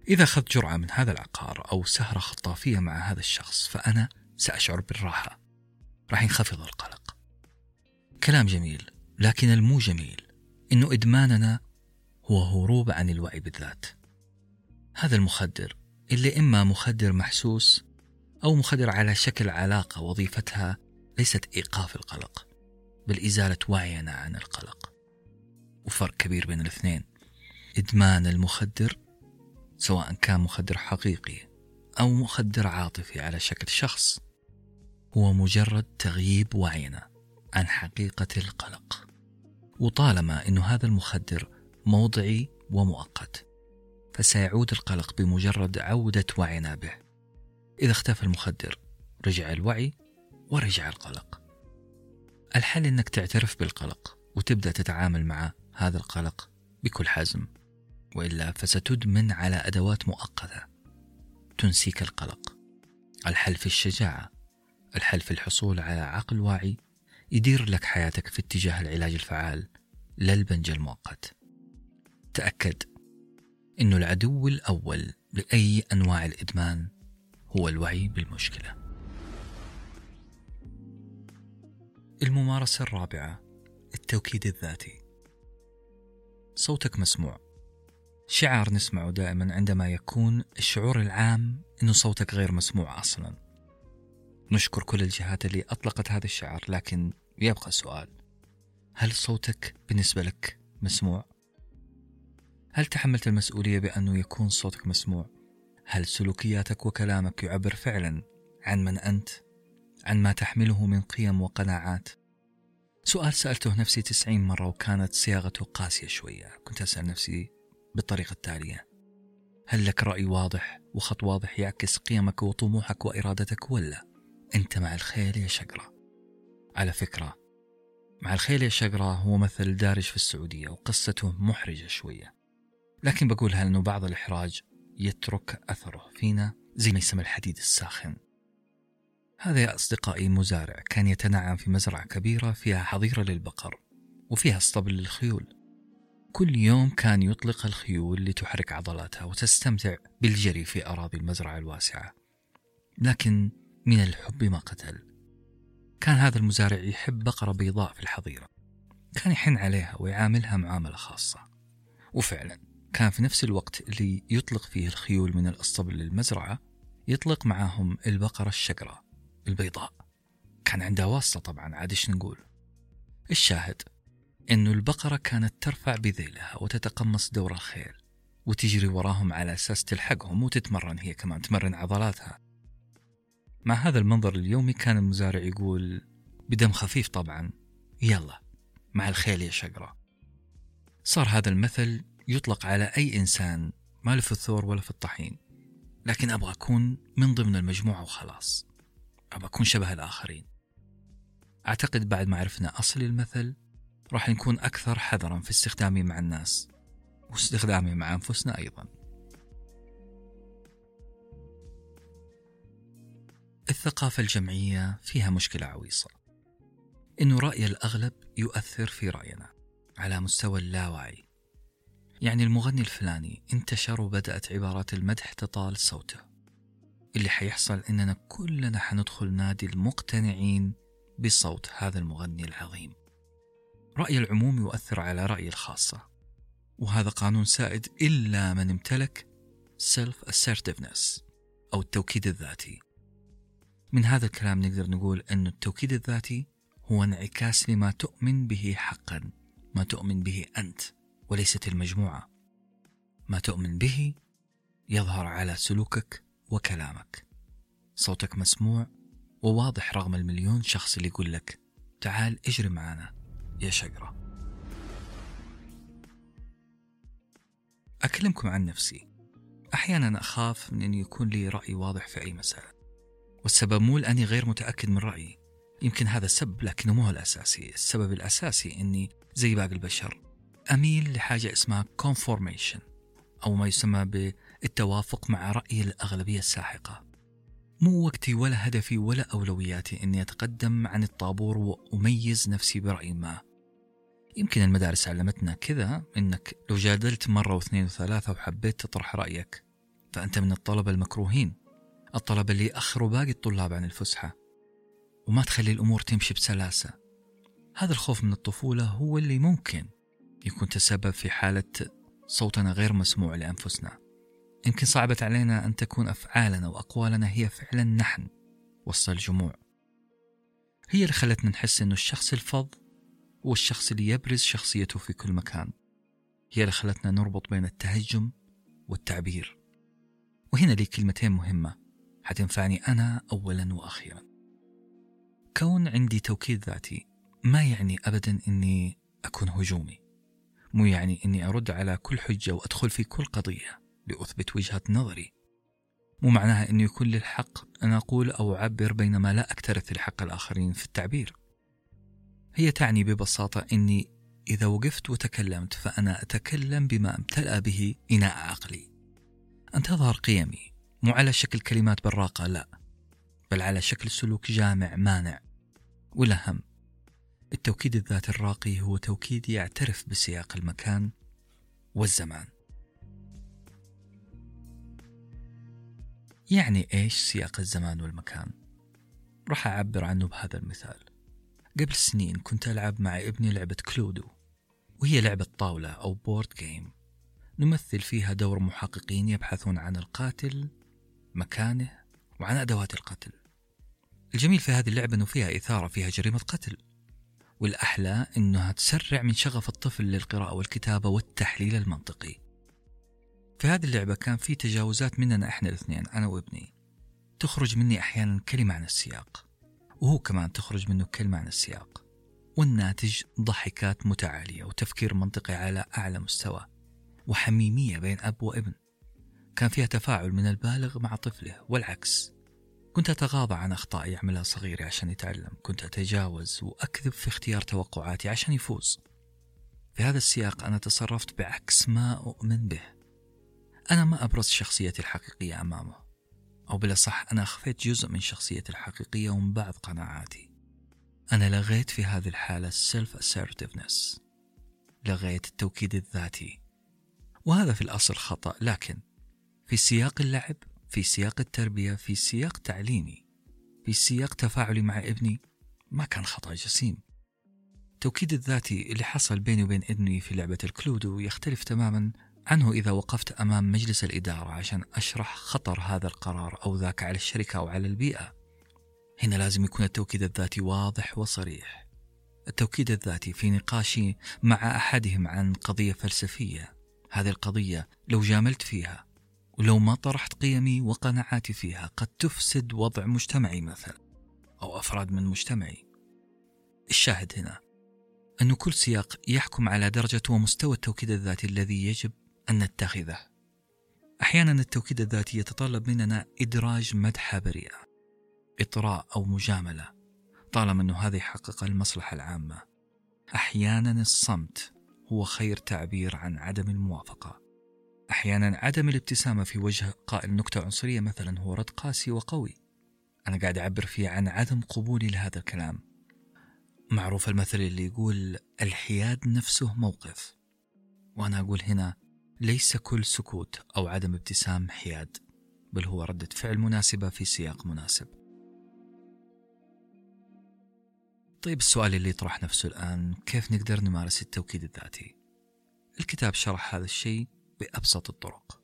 إذا أخذت جرعة من هذا العقار أو سهرة خطافية مع هذا الشخص فأنا سأشعر بالراحة. راح ينخفض القلق. كلام جميل لكن المو جميل. إنه إدماننا هو هروب عن الوعي بالذات. هذا المخدر اللي إما مخدر محسوس أو مخدر على شكل علاقة وظيفتها ليست إيقاف القلق بل إزالة وعينا عن القلق. وفرق كبير بين الاثنين. إدمان المخدر سواء كان مخدر حقيقي أو مخدر عاطفي على شكل شخص. هو مجرد تغييب وعينا عن حقيقة القلق. وطالما أن هذا المخدر موضعي ومؤقت فسيعود القلق بمجرد عودة وعينا به. إذا اختفى المخدر رجع الوعي ورجع القلق. الحل أنك تعترف بالقلق وتبدأ تتعامل مع هذا القلق بكل حزم وإلا فستدمن على أدوات مؤقتة تنسيك القلق. الحل في الشجاعة الحل في الحصول على عقل واعي يدير لك حياتك في اتجاه العلاج الفعال لا البنج المؤقت. تأكد أنه العدو الأول لأي أنواع الإدمان هو الوعي بالمشكلة. الممارسة الرابعة التوكيد الذاتي. صوتك مسموع. شعار نسمعه دائما عندما يكون الشعور العام أنه صوتك غير مسموع أصلا. نشكر كل الجهات اللي أطلقت هذا الشعار لكن يبقى سؤال هل صوتك بالنسبة لك مسموع؟ هل تحملت المسؤولية بأنه يكون صوتك مسموع؟ هل سلوكياتك وكلامك يعبر فعلا عن من أنت؟ عن ما تحمله من قيم وقناعات؟ سؤال سألته نفسي تسعين مرة وكانت صياغته قاسية شوية كنت أسأل نفسي بالطريقة التالية هل لك رأي واضح وخط واضح يعكس قيمك وطموحك وإرادتك ولا أنت مع الخيل يا شقرة. على فكرة مع الخيل يا شقرة هو مثل دارج في السعودية وقصته محرجة شوية. لكن بقولها لأنه بعض الإحراج يترك أثره فينا زي ما يسمى الحديد الساخن. هذا يا أصدقائي مزارع كان يتنعم في مزرعة كبيرة فيها حظيرة للبقر وفيها اسطبل للخيول. كل يوم كان يطلق الخيول لتحرك عضلاتها وتستمتع بالجري في أراضي المزرعة الواسعة. لكن من الحب ما قتل. كان هذا المزارع يحب بقرة بيضاء في الحظيرة. كان يحن عليها ويعاملها معاملة خاصة. وفعلا كان في نفس الوقت اللي يطلق فيه الخيول من الأسطبل للمزرعة يطلق معاهم البقرة الشقراء البيضاء. كان عندها واسطة طبعا عاد إيش نقول؟ الشاهد إنه البقرة كانت ترفع بذيلها وتتقمص دور الخيل وتجري وراهم على أساس تلحقهم وتتمرن هي كمان تمرن عضلاتها. مع هذا المنظر اليومي كان المزارع يقول بدم خفيف طبعا. يلا مع الخيل يا شقرة. صار هذا المثل يطلق على أي إنسان ما له في الثور ولا في الطحين. لكن أبغى أكون من ضمن المجموعة وخلاص. أبغى أكون شبه الآخرين. أعتقد بعد ما عرفنا أصل المثل راح نكون أكثر حذرا في استخدامه مع الناس واستخدامه مع أنفسنا أيضا. الثقافة الجمعية فيها مشكلة عويصة. إنه رأي الأغلب يؤثر في رأينا على مستوى اللاوعي. يعني المغني الفلاني انتشر وبدأت عبارات المدح تطال صوته. اللي حيحصل إننا كلنا حندخل نادي المقتنعين بصوت هذا المغني العظيم. رأي العموم يؤثر على رأي الخاصة. وهذا قانون سائد إلا من امتلك self assertiveness أو التوكيد الذاتي. من هذا الكلام نقدر نقول أن التوكيد الذاتي هو انعكاس لما تؤمن به حقا ما تؤمن به أنت وليست المجموعة. ما تؤمن به يظهر على سلوكك وكلامك. صوتك مسموع وواضح رغم المليون شخص اللي يقول لك تعال اجري معنا يا شقرة أكلمكم عن نفسي. أحيانا أخاف من أن يكون لي رأي واضح في أي مسألة. والسبب مو لأني غير متأكد من رأيي. يمكن هذا السبب لكنه مو الأساسي. السبب الأساسي أني زي باقي البشر أميل لحاجة اسمها conformation أو ما يسمى بالتوافق مع رأي الأغلبية الساحقة. مو وقتي ولا هدفي ولا أولوياتي أني أتقدم عن الطابور وأميز نفسي برأي ما. يمكن المدارس علمتنا كذا إنك لو جادلت مرة واثنين وثلاثة وحبيت تطرح رأيك فأنت من الطلبة المكروهين. الطلبة اللي يأخروا باقي الطلاب عن الفسحة. وما تخلي الأمور تمشي بسلاسة. هذا الخوف من الطفولة هو اللي ممكن يكون تسبب في حالة صوتنا غير مسموع لأنفسنا. يمكن صعبت علينا أن تكون أفعالنا وأقوالنا هي فعلا نحن وسط الجموع. هي اللي خلتنا نحس أنه الشخص الفظ هو الشخص اللي يبرز شخصيته في كل مكان. هي اللي خلتنا نربط بين التهجم والتعبير. وهنا لي كلمتين مهمة. حتنفعني أنا أولا وأخيرا. كون عندي توكيد ذاتي ما يعني أبدا أني أكون هجومي. مو يعني أني أرد على كل حجة وأدخل في كل قضية لأثبت وجهة نظري. مو معناها أنه يكون لي الحق أن أقول أو أعبر بينما لا أكترث لحق الآخرين في التعبير. هي تعني ببساطة أني إذا وقفت وتكلمت فأنا أتكلم بما امتلأ به إناء عقلي. أن تظهر قيمي. مو على شكل كلمات براقة لا بل على شكل سلوك جامع مانع والأهم التوكيد الذاتي الراقي هو توكيد يعترف بسياق المكان والزمان. يعني إيش سياق الزمان والمكان؟ راح أعبر عنه بهذا المثال. قبل سنين كنت ألعب مع ابني لعبة Cluedo وهي لعبة طاولة أو board game نمثل فيها دور محققين يبحثون عن القاتل مكانه وعن أدوات القتل. الجميل في هذه اللعبة أنه فيها إثارة فيها جريمة قتل. والأحلى أنها تسرع من شغف الطفل للقراءة والكتابة والتحليل المنطقي. في هذه اللعبة كان في تجاوزات مننا إحنا الاثنين أنا وابني. تخرج مني أحيانا كلمة عن السياق. وهو كمان تخرج منه كلمة عن السياق. والناتج ضحكات متعالية وتفكير منطقي على أعلى مستوى. وحميمية بين أب وابن. كان فيها تفاعل من البالغ مع طفله والعكس. كنت أتغاضى عن أخطاء يعملها صغيري عشان يتعلم. كنت أتجاوز وأكذب في اختيار توقعاتي عشان يفوز. في هذا السياق أنا تصرفت بعكس ما أؤمن به. أنا ما أبرز شخصيتي الحقيقية أمامه. أو بالأصح أنا أخفيت جزء من شخصيتي الحقيقية ومن بعض قناعاتي. أنا لغيت في هذه الحالة self assertiveness لغيت التوكيد الذاتي. وهذا في الأصل خطأ لكن في سياق اللعب في سياق التربية في سياق تعليمي في سياق تفاعلي مع ابني ما كان خطأ جسيم. التوكيد الذاتي اللي حصل بيني وبين ابني في لعبة الكلودو يختلف تماما عنه إذا وقفت أمام مجلس الإدارة عشان أشرح خطر هذا القرار أو ذاك على الشركة أو على البيئة. هنا لازم يكون التوكيد الذاتي واضح وصريح. التوكيد الذاتي في نقاشي مع أحدهم عن قضية فلسفية. هذه القضية لو جاملت فيها ولو ما طرحت قيمي وقناعاتي فيها قد تفسد وضع مجتمعي مثلا أو أفراد من مجتمعي. الشاهد هنا أن كل سياق يحكم على درجة ومستوى التوكيد الذاتي الذي يجب أن نتخذه. أحيانا التوكيد الذاتي يتطلب مننا إدراج مدحة بريئة إطراء أو مجاملة طالما أنه هذا يحقق المصلحة العامة. أحيانا الصمت هو خير تعبير عن عدم الموافقة. أحيانا عدم الابتسامة في وجه قائل نكتة عنصرية مثلا هو رد قاسي وقوي. أنا قاعد أعبر فيه عن عدم قبولي لهذا الكلام. معروف المثل اللي يقول الحياد نفسه موقف. وأنا أقول هنا ليس كل سكوت أو عدم ابتسام حياد بل هو ردة فعل مناسبة في سياق مناسب. طيب السؤال اللي يطرح نفسه الآن كيف نقدر نمارس التوكيد الذاتي؟ الكتاب شرح هذا الشيء بأبسط الطرق.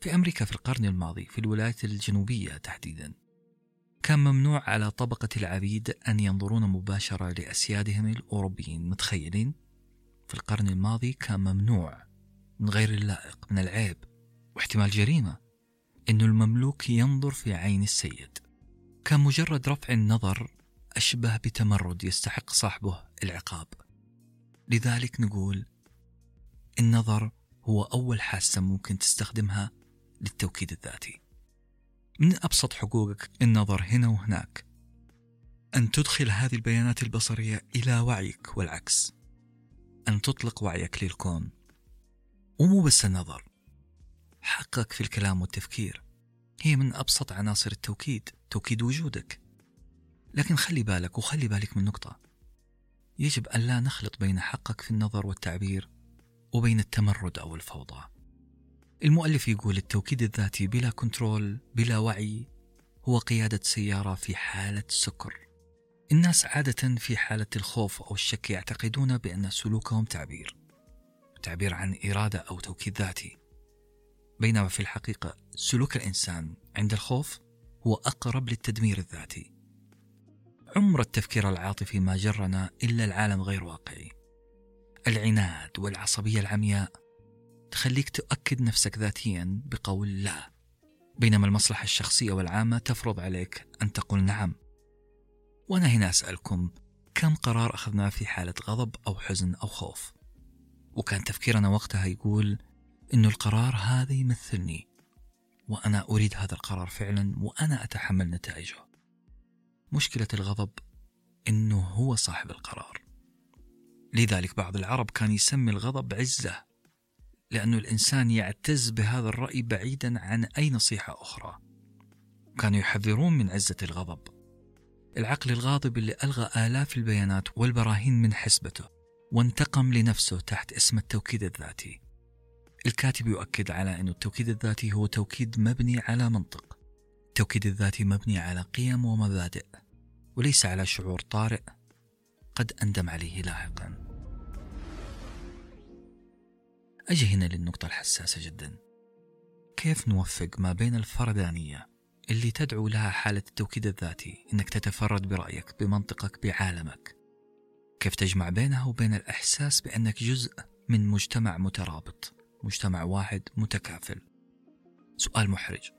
في أمريكا في القرن الماضي في الولايات الجنوبية تحديدا كان ممنوع على طبقة العبيد أن ينظرون مباشرة لأسيادهم الأوروبيين متخيلين؟ في القرن الماضي كان ممنوع من غير اللائق من العيب واحتمال جريمة أن المملوك ينظر في عين السيد. كان مجرد رفع النظر أشبه بتمرد يستحق صاحبه العقاب. لذلك نقول النظر هو أول حاسة ممكن تستخدمها للتوكيد الذاتي. من أبسط حقوقك النظر هنا وهناك. أن تدخل هذه البيانات البصرية إلى وعيك والعكس. أن تطلق وعيك للكون. ومو بس النظر. حقك في الكلام والتفكير. هي من أبسط عناصر التوكيد توكيد وجودك. لكن خلي بالك وخلي بالك من نقطة. يجب أن لا نخلط بين حقك في النظر والتعبير وبين التمرد أو الفوضى. المؤلف يقول التوكيد الذاتي بلا كنترول بلا وعي هو قيادة سيارة في حالة سكر. الناس عادة في حالة الخوف أو الشك يعتقدون بأن سلوكهم تعبير تعبير عن إرادة أو توكيد ذاتي. بينما في الحقيقة سلوك الإنسان عند الخوف هو أقرب للتدمير الذاتي. عمر التفكير العاطفي ما جرنا إلا العالم غير واقعي. العناد والعصبية العمياء تخليك تؤكد نفسك ذاتيا بقول لا بينما المصلحة الشخصية والعامة تفرض عليك أن تقول نعم. وأنا هنا أسألكم كم قرار أخذناه في حالة غضب أو حزن أو خوف؟ وكان تفكيرنا وقتها يقول إنه القرار هذا يمثلني وأنا أريد هذا القرار فعلا وأنا أتحمل نتائجه. مشكلة الغضب إنه هو صاحب القرار. لذلك بعض العرب كان يسمي الغضب عزة لأن الإنسان يعتز بهذا الرأي بعيدا عن أي نصيحة أخرى. كانوا يحذرون من عزة الغضب. العقل الغاضب اللي ألغى آلاف البيانات والبراهين من حسبته وانتقم لنفسه تحت اسم التوكيد الذاتي. الكاتب يؤكد على أن التوكيد الذاتي هو توكيد مبني على منطق. التوكيد الذاتي مبني على قيم ومبادئ وليس على شعور طارئ. قد أندم عليه لاحقا. أجي هنا للنقطة الحساسة جدا. كيف نوفق ما بين الفردانية اللي تدعو لها حالة التوكيد الذاتي إنك تتفرد برأيك بمنطقك بعالمك؟ كيف تجمع بينها وبين الإحساس بأنك جزء من مجتمع مترابط مجتمع واحد متكافل؟ سؤال محرج.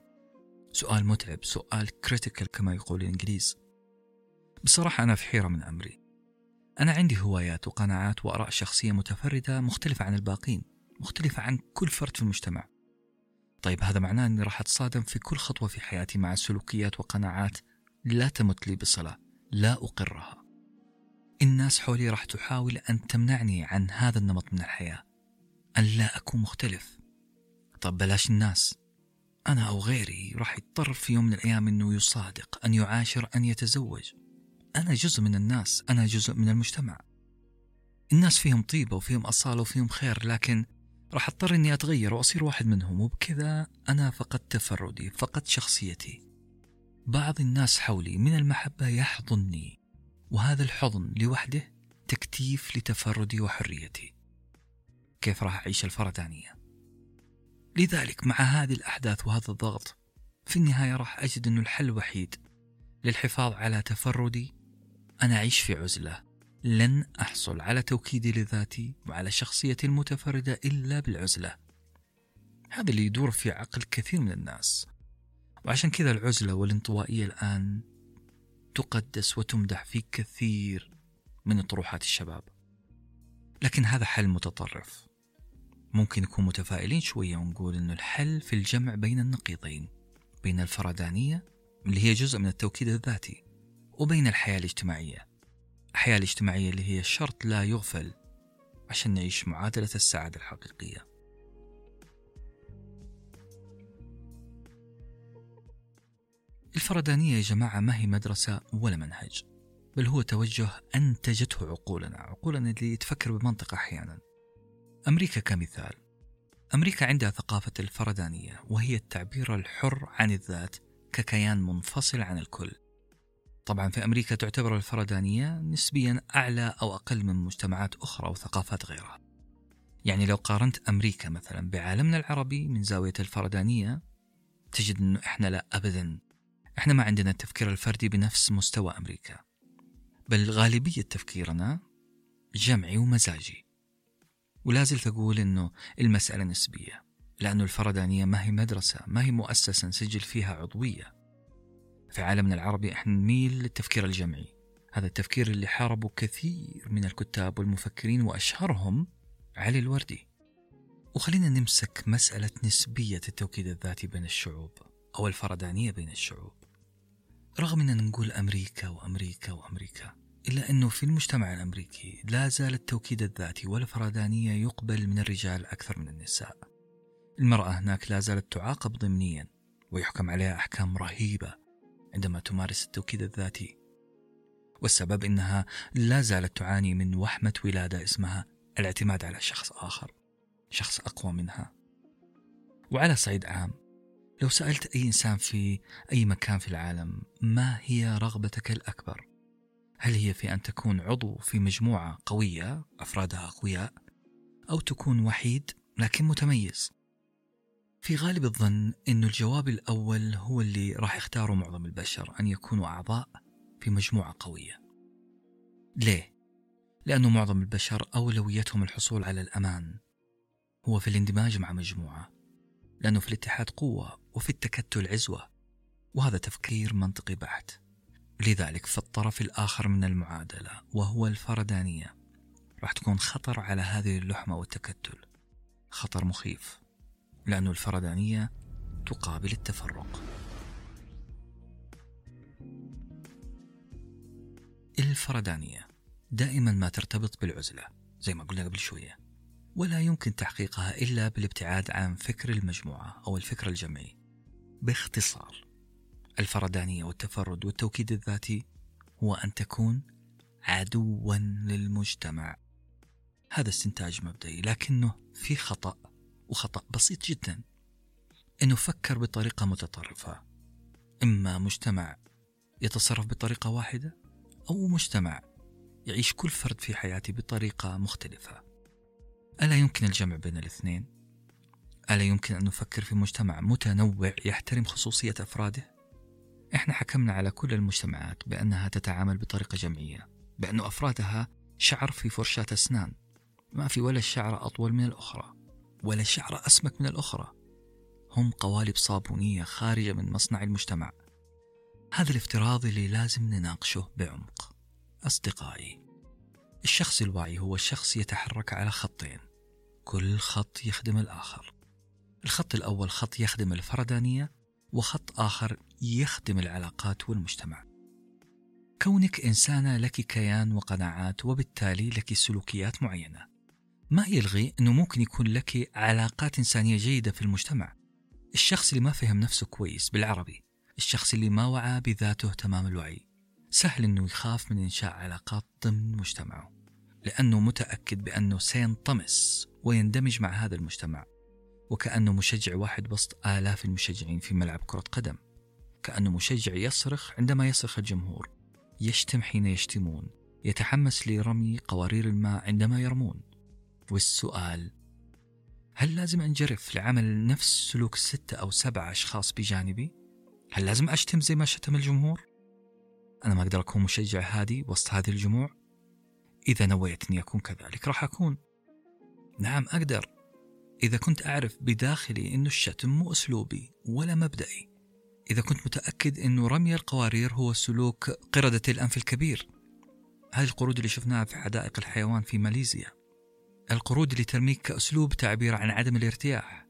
سؤال متعب سؤال كريتيكال كما يقول الإنجليز. بصراحة أنا في حيرة من أمري. أنا عندي هوايات وقناعات وآراء شخصية متفردة مختلفة عن الباقين مختلفة عن كل فرد في المجتمع. طيب هذا معناه أني راح أتصادم في كل خطوة في حياتي مع سلوكيات وقناعات لا تمت لي بصلة لا أقرها. الناس حولي راح تحاول أن تمنعني عن هذا النمط من الحياة أن لا أكون مختلف. طب بلاش الناس. أنا أو غيري راح يضطر في يوم من الأيام أنه يصادق أن يعاشر أن يتزوج. أنا جزء من الناس أنا جزء من المجتمع. الناس فيهم طيبة وفيهم أصالة وفيهم خير لكن راح أضطر إني أتغير وأصير واحد منهم وبكذا أنا فقدت تفردي فقدت شخصيتي. بعض الناس حولي من المحبة يحضني وهذا الحضن لوحده تكتيف لتفردي وحريتي. كيف راح أعيش الفردانية لذلك مع هذه الأحداث وهذا الضغط في النهاية راح أجد أنه الحل الوحيد للحفاظ على تفردي أنا أعيش في عزلة. لن أحصل على توكيدي لذاتي وعلى شخصيتي المتفردة إلا بالعزلة. هذا اللي يدور في عقل كثير من الناس. وعشان كذا العزلة والانطوائية الآن تقدس وتمدح في كثير من طروحات الشباب. لكن هذا حل متطرف. ممكن نكون متفائلين شوية ونقول أن الحل في الجمع بين النقيضين بين الفردانية اللي هي جزء من التوكيد الذاتي وبين الحياة الاجتماعية. الحياة الاجتماعية اللي هي شرط لا يغفل عشان نعيش معادلة السعادة الحقيقية. الفردانية يا جماعة ما هي مدرسة ولا منهج بل هو توجه أنتجته عقولنا عقولنا اللي تفكر بمنطق أحيانا. أمريكا كمثال. أمريكا عندها ثقافة الفردانية وهي التعبير الحر عن الذات ككيان منفصل عن الكل. طبعا في أمريكا تعتبر الفردانية نسبيا أعلى أو أقل من مجتمعات أخرى وثقافات غيرها. يعني لو قارنت أمريكا مثلا بعالمنا العربي من زاوية الفردانية تجد أنه إحنا لا أبدا. إحنا ما عندنا التفكير الفردي بنفس مستوى أمريكا. بل غالبية تفكيرنا جمعي ومزاجي. ولا زلت أقول أنه المسألة نسبية لأنه الفردانية ما هي مدرسة ما هي مؤسسة نسجل فيها عضوية. في عالمنا العربي إحنا نميل للتفكير الجمعي. هذا التفكير اللي حاربه كثير من الكتاب والمفكرين وأشهرهم علي الوردي. وخلينا نمسك مسألة نسبية التوكيد الذاتي بين الشعوب أو الفردانية بين الشعوب. رغم أننا نقول أمريكا وأمريكا وأمريكا إلا أنه في المجتمع الأمريكي لا زال التوكيد الذاتي والفردانية يقبل من الرجال أكثر من النساء. المرأة هناك لا زالت تعاقب ضمنيا ويحكم عليها أحكام رهيبة عندما تمارس التوكيد الذاتي. والسبب إنها لا زالت تعاني من وحمة ولادة اسمها الاعتماد على شخص آخر شخص أقوى منها. وعلى صعيد عام لو سألت أي إنسان في أي مكان في العالم ما هي رغبتك الأكبر؟ هل هي في أن تكون عضو في مجموعة قوية أفرادها أقوياء أو تكون وحيد لكن متميز؟ في غالب الظن أن الجواب الأول هو اللي راح يختاره معظم البشر أن يكونوا أعضاء في مجموعة قوية. ليه؟ لأنه معظم البشر أولويتهم الحصول على الأمان. هو في الاندماج مع مجموعة لأنه في الاتحاد قوة وفي التكتل عزوة وهذا تفكير منطقي بحت. لذلك في الطرف الآخر من المعادلة وهو الفردانية راح تكون خطر على هذه اللحمة والتكتل. خطر مخيف. لأن الفردانية تقابل التفرق. الفردانية دائما ما ترتبط بالعزلة زي ما قلنا قبل شوية ولا يمكن تحقيقها إلا بالابتعاد عن فكر المجموعة أو الفكر الجمعي. باختصار الفردانية والتفرد والتوكيد الذاتي هو أن تكون عدوا للمجتمع. هذا استنتاج مبدئي لكنه في خطأ. وخطأ بسيط جدا أنه فكر بطريقة متطرفة إما مجتمع يتصرف بطريقة واحدة أو مجتمع يعيش كل فرد في حياته بطريقة مختلفة ألا يمكن الجمع بين الاثنين؟ ألا يمكن أن نفكر في مجتمع متنوع يحترم خصوصية أفراده؟ إحنا حكمنا على كل المجتمعات بأنها تتعامل بطريقة جمعية بأن أفرادها شعر في فرشاة أسنان ما في ولا الشعر أطول من الأخرى ولا شعرة أسمك من الأخرى. هم قوالب صابونية خارجة من مصنع المجتمع. هذا الافتراض اللي لازم نناقشه بعمق. أصدقائي الشخص الواعي هو الشخص يتحرك على خطين. كل خط يخدم الآخر. الخط الأول خط يخدم الفردانية وخط آخر يخدم العلاقات والمجتمع. كونك إنسانة لك كيان وقناعات وبالتالي لك سلوكيات معينة. ما يلغي أنه ممكن يكون لك علاقات إنسانية جيدة في المجتمع. الشخص اللي ما فهم نفسه كويس بالعربي الشخص اللي ما وعى بذاته تمام الوعي. سهل أنه يخاف من إنشاء علاقات ضمن مجتمعه لأنه متأكد بأنه سينطمس ويندمج مع هذا المجتمع. وكأنه مشجع واحد وسط آلاف المشجعين في ملعب كرة قدم. كأنه مشجع يصرخ عندما يصرخ الجمهور. يشتم حين يشتمون يتحمس لرمي قوارير الماء عندما يرمون. والسؤال هل لازم أنجرف لعمل نفس سلوك ستة أو سبعة أشخاص بجانبي؟ هل لازم أشتم زي ما شتم الجمهور؟ أنا ما أقدر أكون مشجع هادي وسط هذه الجموع؟ إذا نويت أني أكون كذلك راح أكون نعم أقدر إذا كنت أعرف بداخلي أنه الشتم مو أسلوبي ولا مبدئي إذا كنت متأكد أنه رمي القوارير هو سلوك قردة الأنف الكبير هذه القرود اللي شفناها في حدائق الحيوان في ماليزيا القرود اللي ترميك كأسلوب تعبير عن عدم الارتياح.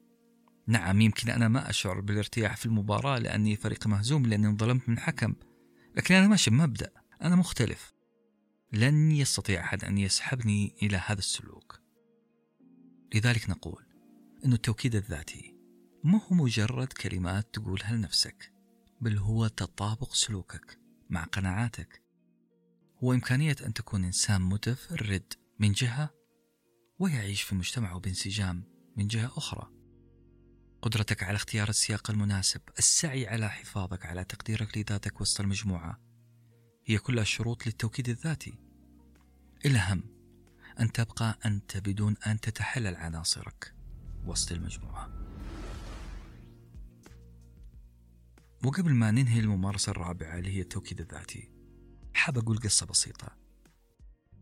نعم يمكن أنا ما أشعر بالارتياح في المباراة لأني فريق مهزوم لأني انظلمت من حكم لكن أنا ماشي بمبدأ أنا مختلف. لن يستطيع أحد أن يسحبني إلى هذا السلوك. لذلك نقول أن التوكيد الذاتي ما هو مجرد كلمات تقولها لنفسك بل هو تطابق سلوكك مع قناعاتك. هو إمكانية أن تكون إنسان متفرد من جهة ويعيش في مجتمعه بانسجام من جهة أخرى. قدرتك على اختيار السياق المناسب السعي على حفاظك على تقديرك لذاتك وسط المجموعة هي كلها شروط للتوكيد الذاتي. الأهم أن تبقى أنت بدون أن تتحلل عناصرك وسط المجموعة. وقبل ما ننهي الممارسة الرابعة اللي هي التوكيد الذاتي حاب أقول قصة بسيطة.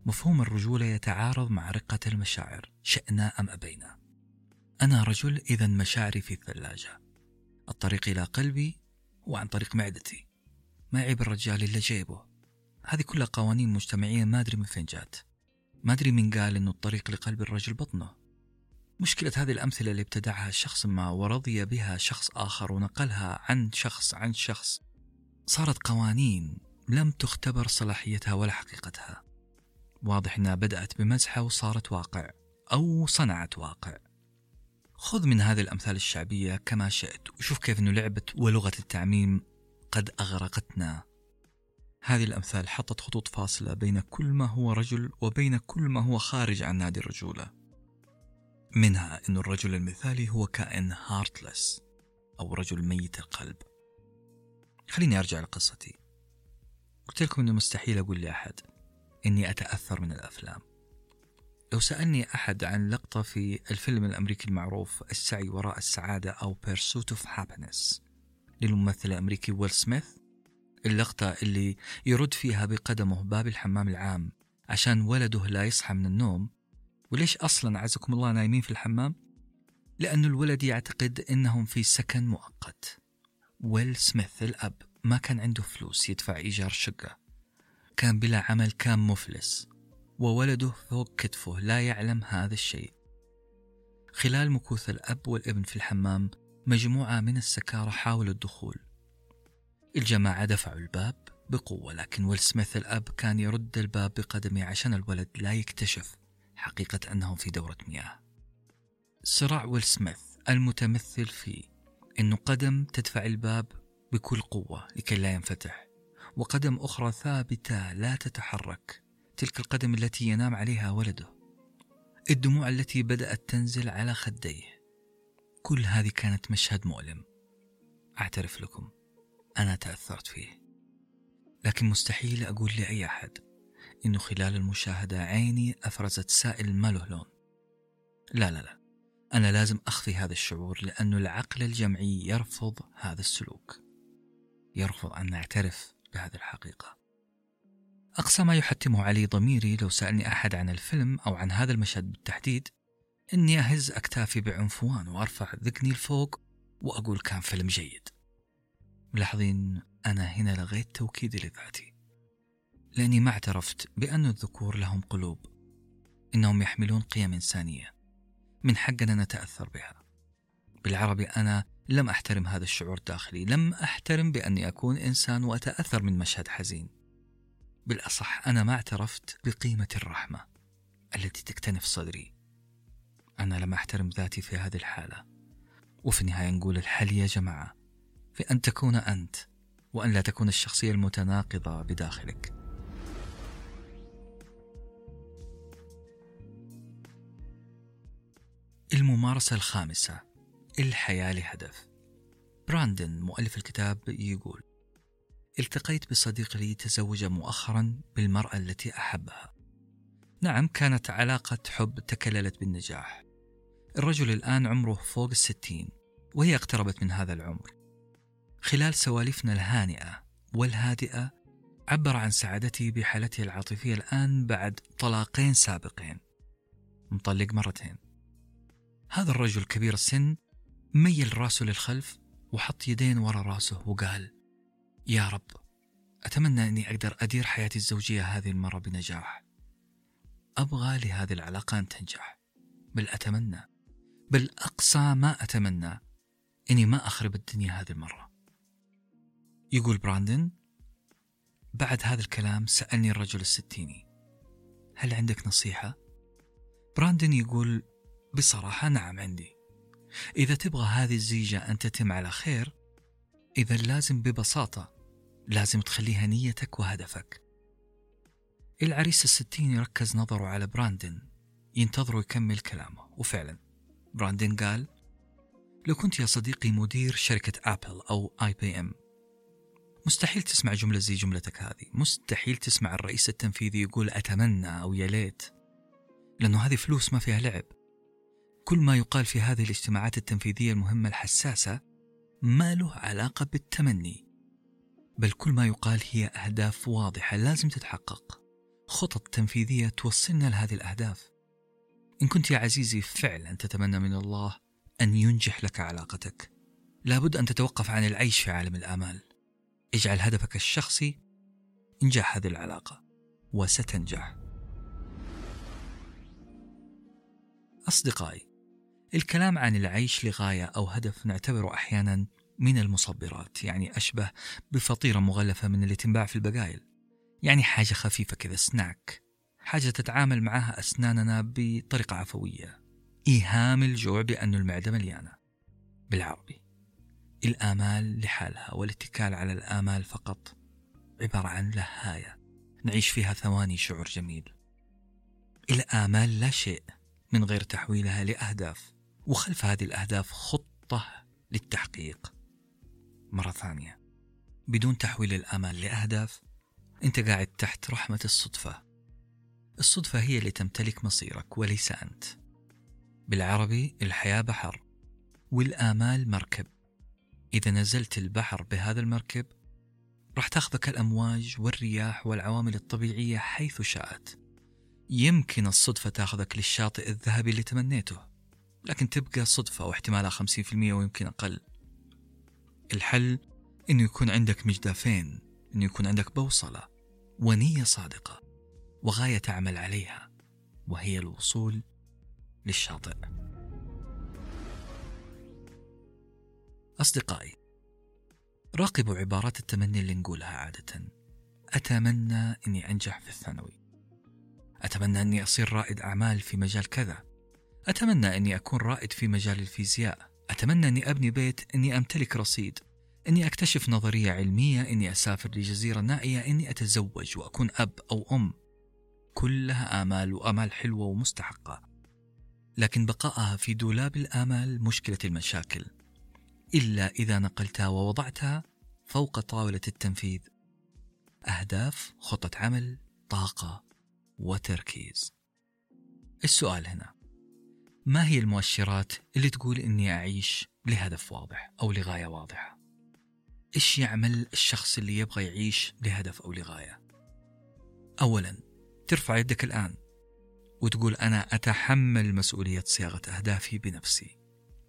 مفهوم الرجولة يتعارض مع رقة المشاعر شئنا أم أبينا؟ أنا رجل إذا مشاعري في الثلاجة. الطريق إلى قلبي هو عن طريق معدتي. ما عيب الرجال إلا جيبه. هذه كلها قوانين مجتمعية ما أدري من فين جات. ما أدري من قال أنه الطريق لقلب الرجل بطنه. مشكلة هذه الأمثلة اللي ابتدعها شخص ما ورضي بها شخص آخر ونقلها عن شخص عن شخص. صارت قوانين لم تختبر صلاحيتها ولا حقيقتها. واضح أنها بدأت بمزحة وصارت واقع أو صنعت واقع. خذ من هذه الأمثال الشعبية كما شئت وشوف كيف أنه لعبة ولغة التعميم قد أغرقتنا. هذه الأمثال حطت خطوط فاصلة بين كل ما هو رجل وبين كل ما هو خارج عن نادي الرجولة. منها أن الرجل المثالي هو كائن هارتلس أو رجل ميت القلب. خليني أرجع لقصتي. قلت لكم أنه مستحيل أقول لأحد. إني أتأثر من الأفلام. لو سألني أحد عن لقطة في الفيلم الأمريكي المعروف السعي وراء السعادة أو Pursuit of Happiness للممثل الأمريكي ويل سميث اللقطة اللي يرد فيها بقدمه باب الحمام العام عشان ولده لا يصحى من النوم. وليش أصلا عزكم الله نايمين في الحمام؟ لأن الولد يعتقد أنهم في سكن مؤقت. ويل سميث الأب ما كان عنده فلوس يدفع إيجار شقة. كان بلا عمل كان مفلس وولده فوق كتفه لا يعلم هذا الشيء. خلال مكوث الأب والابن في الحمام مجموعة من السكارى حاولوا الدخول. الجماعة دفعوا الباب بقوة لكن ويل سميث الأب كان يرد الباب بقدمه عشان الولد لا يكتشف حقيقة أنهم في دورة مياه. صراع ويل سميث المتمثل في أنه قدم تدفع الباب بكل قوة لكي لا ينفتح. وقدم أخرى ثابتة لا تتحرك. تلك القدم التي ينام عليها ولده. الدموع التي بدأت تنزل على خديه. كل هذه كانت مشهد مؤلم. أعترف لكم. أنا تأثرت فيه. لكن مستحيل أقول لأي أحد إنه خلال المشاهدة عيني أفرزت سائل ما له لون لا لا لا. أنا لازم أخفي هذا الشعور لأن العقل الجمعي يرفض هذا السلوك. يرفض أن نعترف بهذه الحقيقة. أقصى ما يحتمه علي ضميري لو سألني أحد عن الفيلم أو عن هذا المشهد بالتحديد إني أهز أكتافي بعنفوان وأرفع ذقني لفوق وأقول كان فيلم جيد. ملاحظين أنا هنا لغيت توكيدي لذاتي. لأني ما اعترفت بأن الذكور لهم قلوب. إنهم يحملون قيم إنسانية. من حقنا نتأثر بها. بالعربي أنا لم أحترم هذا الشعور الداخلي لم أحترم بأني أكون إنسان وأتأثر من مشهد حزين. بالأصح أنا ما اعترفت بقيمة الرحمة التي تكتنف صدري. أنا لم أحترم ذاتي في هذه الحالة. وفي النهاية نقول الحل يا جماعة في أن تكون أنت وأن لا تكون الشخصية المتناقضة بداخلك. الممارسة الخامسة. الحياة لهدف. براندن مؤلف الكتاب يقول التقيت بصديق لي تزوج مؤخرا بالمرأة التي أحبها. نعم كانت علاقة حب تكللت بالنجاح. الرجل الآن عمره فوق الستين وهي اقتربت من هذا العمر. خلال سوالفنا الهانئة والهادئة عبر عن سعادته بحالته العاطفية الآن بعد طلاقين سابقين. مطلق مرتين. هذا الرجل كبير السن ميل راسه للخلف وحط يدين ورا رأسه وقال يا رب أتمنى أني أقدر أدير حياتي الزوجية هذه المرة بنجاح. أبغى لهذه العلاقة أن تنجح. بل أتمنى بل أقصى ما أتمنى إني ما أخرب الدنيا هذه المرة. يقول براندن بعد هذا الكلام سألني الرجل الستيني هل عندك نصيحة؟ براندن يقول بصراحة نعم عندي. إذا تبغى هذه الزيجة أن تتم على خير إذا لازم ببساطة لازم تخليها نيتك وهدفك. العريس الستيني يركز نظره على براندن ينتظره يكمل كلامه وفعلا براندن قال لو كنت يا صديقي مدير شركة أبل أو IBM. مستحيل تسمع جملة زي جملتك هذه مستحيل تسمع الرئيس التنفيذي يقول أتمنى أو يا ليت لأنه هذه فلوس ما فيها لعب. كل ما يقال في هذه الاجتماعات التنفيذية المهمة الحساسة ما له علاقة بالتمني بل كل ما يقال هي أهداف واضحة لازم تتحقق. خطط تنفيذية توصلنا لهذه الأهداف. إن كنت يا عزيزي فعلا تتمنى من الله أن ينجح لك علاقتك لابد أن تتوقف عن العيش في عالم الآمال. اجعل هدفك الشخصي إنجاح هذه العلاقة وستنجح. أصدقائي الكلام عن العيش لغاية أو هدف نعتبره أحيانا من المصبرات يعني أشبه بفطيرة مغلفة من اللي تنباع في البقايل. يعني حاجة خفيفة كذا سناك. حاجة تتعامل معها أسناننا بطريقة عفوية. إيهام الجوع بأن المعدة مليانة. بالعربي. الآمال لحالها والاتكال على الآمال فقط عبارة عن لهاية. نعيش فيها ثواني شعور جميل. الآمال لا شيء من غير تحويلها لأهداف. وخلف هذه الأهداف خطة للتحقيق. مرة ثانية. بدون تحويل الآمال لأهداف أنت قاعد تحت رحمة الصدفة. الصدفة هي اللي تمتلك مصيرك وليس أنت. بالعربي الحياة بحر والآمال مركب. إذا نزلت البحر بهذا المركب راح تاخذك الأمواج والرياح والعوامل الطبيعية حيث شاءت. يمكن الصدفة تاخذك للشاطئ الذهبي اللي تمنيته. لكن تبقى صدفة واحتمالها 50% ويمكن أقل. الحل إنه يكون عندك مجدافين إنه يكون عندك بوصلة ونية صادقة وغاية تعمل عليها وهي الوصول للشاطئ. أصدقائي راقبوا عبارات التمني اللي نقولها عادة. أتمنى أني أنجح في الثانوي. أتمنى أني أصير رائد أعمال في مجال كذا. أتمنى أني أكون رائد في مجال الفيزياء. أتمنى أني أبني بيت أني أمتلك رصيد. أني أكتشف نظرية علمية أني أسافر لجزيرة نائية أني أتزوج وأكون أب أو أم. كلها آمال وآمال حلوة ومستحقة. لكن بقائها في دولاب الآمال مشكلة المشاكل. إلا إذا نقلتها ووضعتها فوق طاولة التنفيذ. أهداف خطة عمل طاقة وتركيز. السؤال هنا. ما هي المؤشرات اللي تقول إني أعيش لهدف واضح أو لغاية واضحة؟ إيش يعمل الشخص اللي يبغى يعيش لهدف أو لغاية؟ اولا ترفع يدك الآن وتقول أنا أتحمل مسؤولية صياغة أهدافي بنفسي.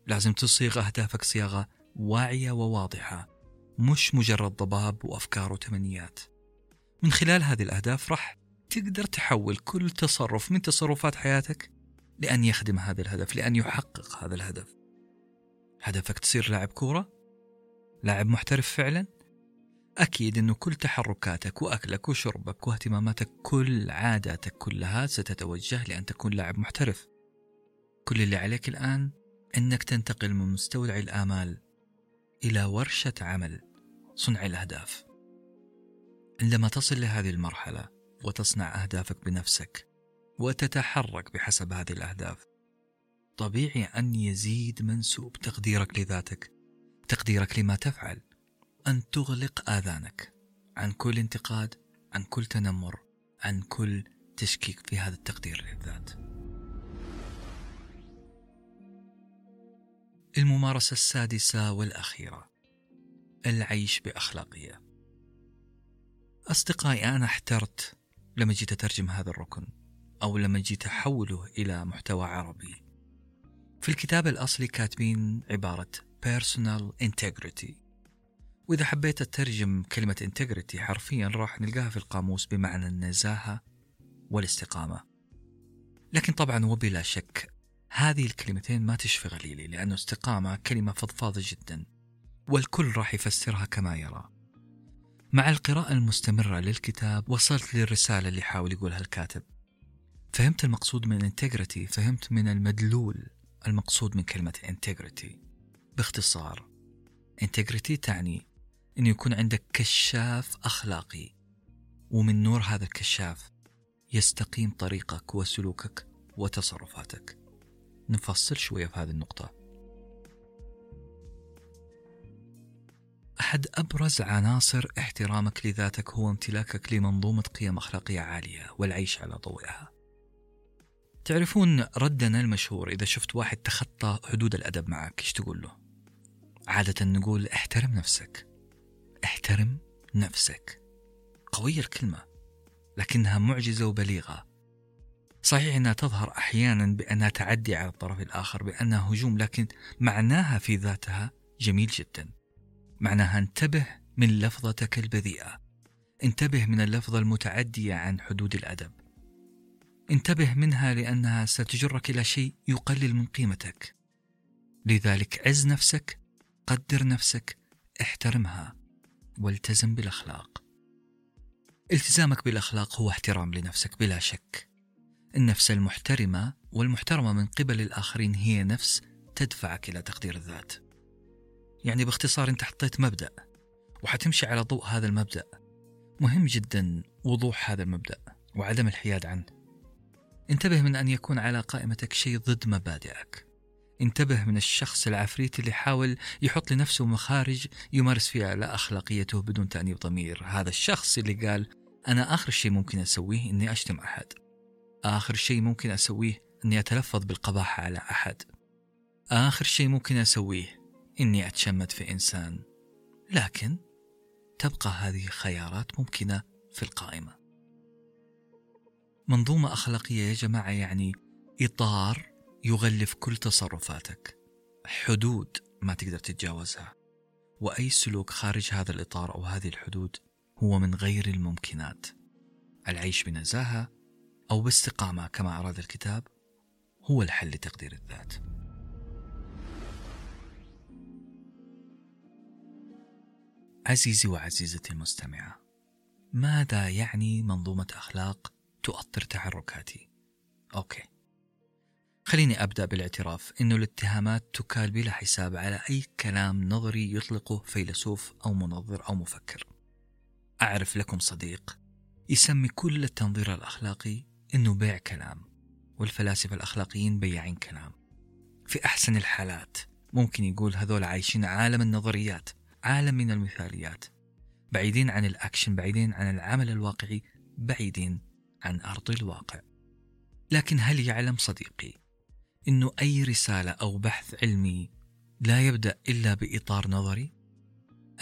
لازم تصيغ أهدافك صياغة واعية وواضحة مش مجرد ضباب وأفكار وتمنيات. من خلال هذه الأهداف راح تقدر تحول كل تصرف من تصرفات حياتك لأن يخدم هذا الهدف لأن يحقق هذا الهدف. هدفك تصير لاعب كورة؟ لاعب محترف فعلا؟ أكيد أنه كل تحركاتك وأكلك وشربك واهتماماتك كل عاداتك كلها ستتوجه لأن تكون لاعب محترف. كل اللي عليك الآن إنك تنتقل من مستودع الآمال إلى ورشة عمل صنع الأهداف. عندما تصل لهذه المرحلة وتصنع أهدافك بنفسك وتتحرك بحسب هذه الأهداف. طبيعي أن يزيد منسوب تقديرك لذاتك تقديرك لما تفعل أن تغلق آذانك عن كل انتقاد عن كل تنمر عن كل تشكيك في هذا التقدير للذات. الممارسة السادسة والأخيرة العيش بأخلاقية. أصدقائي أنا احترت لما جيت أترجم هذا الركن. أو لما جيت أحوله إلى محتوى عربي. في الكتاب الأصلي كاتبين عبارة personal integrity. وإذا حبيت أترجم كلمة integrity حرفيا راح نلقاها في القاموس بمعنى النزاهة والاستقامة. لكن طبعا وبلا شك هذه الكلمتين ما تشفي غليلي لأنه استقامة كلمة فضفاضة جدا والكل راح يفسرها كما يرى. مع القراءة المستمرة للكتاب وصلت للرسالة اللي حاول يقولها الكاتب. فهمت المقصود من integrity فهمت من المدلول المقصود من كلمة integrity. باختصار integrity تعني أن يكون عندك كشاف أخلاقي ومن نور هذا الكشاف يستقيم طريقك وسلوكك وتصرفاتك. نفصل شوية في هذه النقطة. أحد أبرز عناصر احترامك لذاتك هو امتلاكك لمنظومة قيم أخلاقية عالية والعيش على ضوئها. تعرفون ردنا المشهور إذا شفت واحد تخطى حدود الأدب معك إيش تقول له؟ عادة نقول احترم نفسك. احترم نفسك. قوية الكلمة لكنها معجزة وبليغة. صحيح أنها تظهر أحيانا بأنها تعدي على الطرف الآخر بأنها هجوم لكن معناها في ذاتها جميل جدا. معناها انتبه من لفظتك البذيئة. انتبه من اللفظة المتعدية عن حدود الأدب. انتبه منها لأنها ستجرك إلى شيء يقلل من قيمتك. لذلك عز نفسك قدر نفسك احترمها والتزم بالأخلاق. التزامك بالأخلاق هو احترام لنفسك بلا شك. النفس المحترمة والمحترمة من قبل الآخرين هي نفس تدفعك إلى تقدير الذات. يعني باختصار أنت حطيت مبدأ وحتمشي على ضوء هذا المبدأ. مهم جدا وضوح هذا المبدأ وعدم الحياد عنه. انتبه من أن يكون على قائمتك شيء ضد مبادئك. انتبه من الشخص العفريت اللي حاول يحط لنفسه مخارج يمارس فيها لا أخلاقيته بدون تأنيب ضمير. هذا الشخص اللي قال أنا آخر شيء ممكن أسويه إني أشتم أحد. آخر شيء ممكن أسويه إني أتلفظ بالقباحة على أحد. آخر شيء ممكن أسويه إني أتشمت في إنسان. لكن تبقى هذه خيارات ممكنة في القائمة. منظومة أخلاقية يا جماعة يعني إطار يغلف كل تصرفاتك. حدود ما تقدر تتجاوزها. وأي سلوك خارج هذا الإطار أو هذه الحدود هو من غير الممكنات. العيش بنزاهة أو باستقامة كما أراد الكتاب هو الحل لتقدير الذات. عزيزي وعزيزتي المستمعة ماذا يعني منظومة أخلاق تؤطر تحركاتي؟ أوكي. خليني أبدأ بالاعتراف أنه الاتهامات تكال بلا حساب على أي كلام نظري يطلقه فيلسوف أو منظر أو مفكر. أعرف لكم صديق يسمي كل التنظير الأخلاقي أنه بيع كلام والفلاسفة الأخلاقيين بياعين كلام. في أحسن الحالات ممكن يقول هذول عايشين عالم النظريات عالم من المثاليات بعيدين عن الأكشن بعيدين عن العمل الواقعي بعيدين عن أرض الواقع. لكن هل يعلم صديقي أنه أي رسالة أو بحث علمي لا يبدأ إلا بإطار نظري؟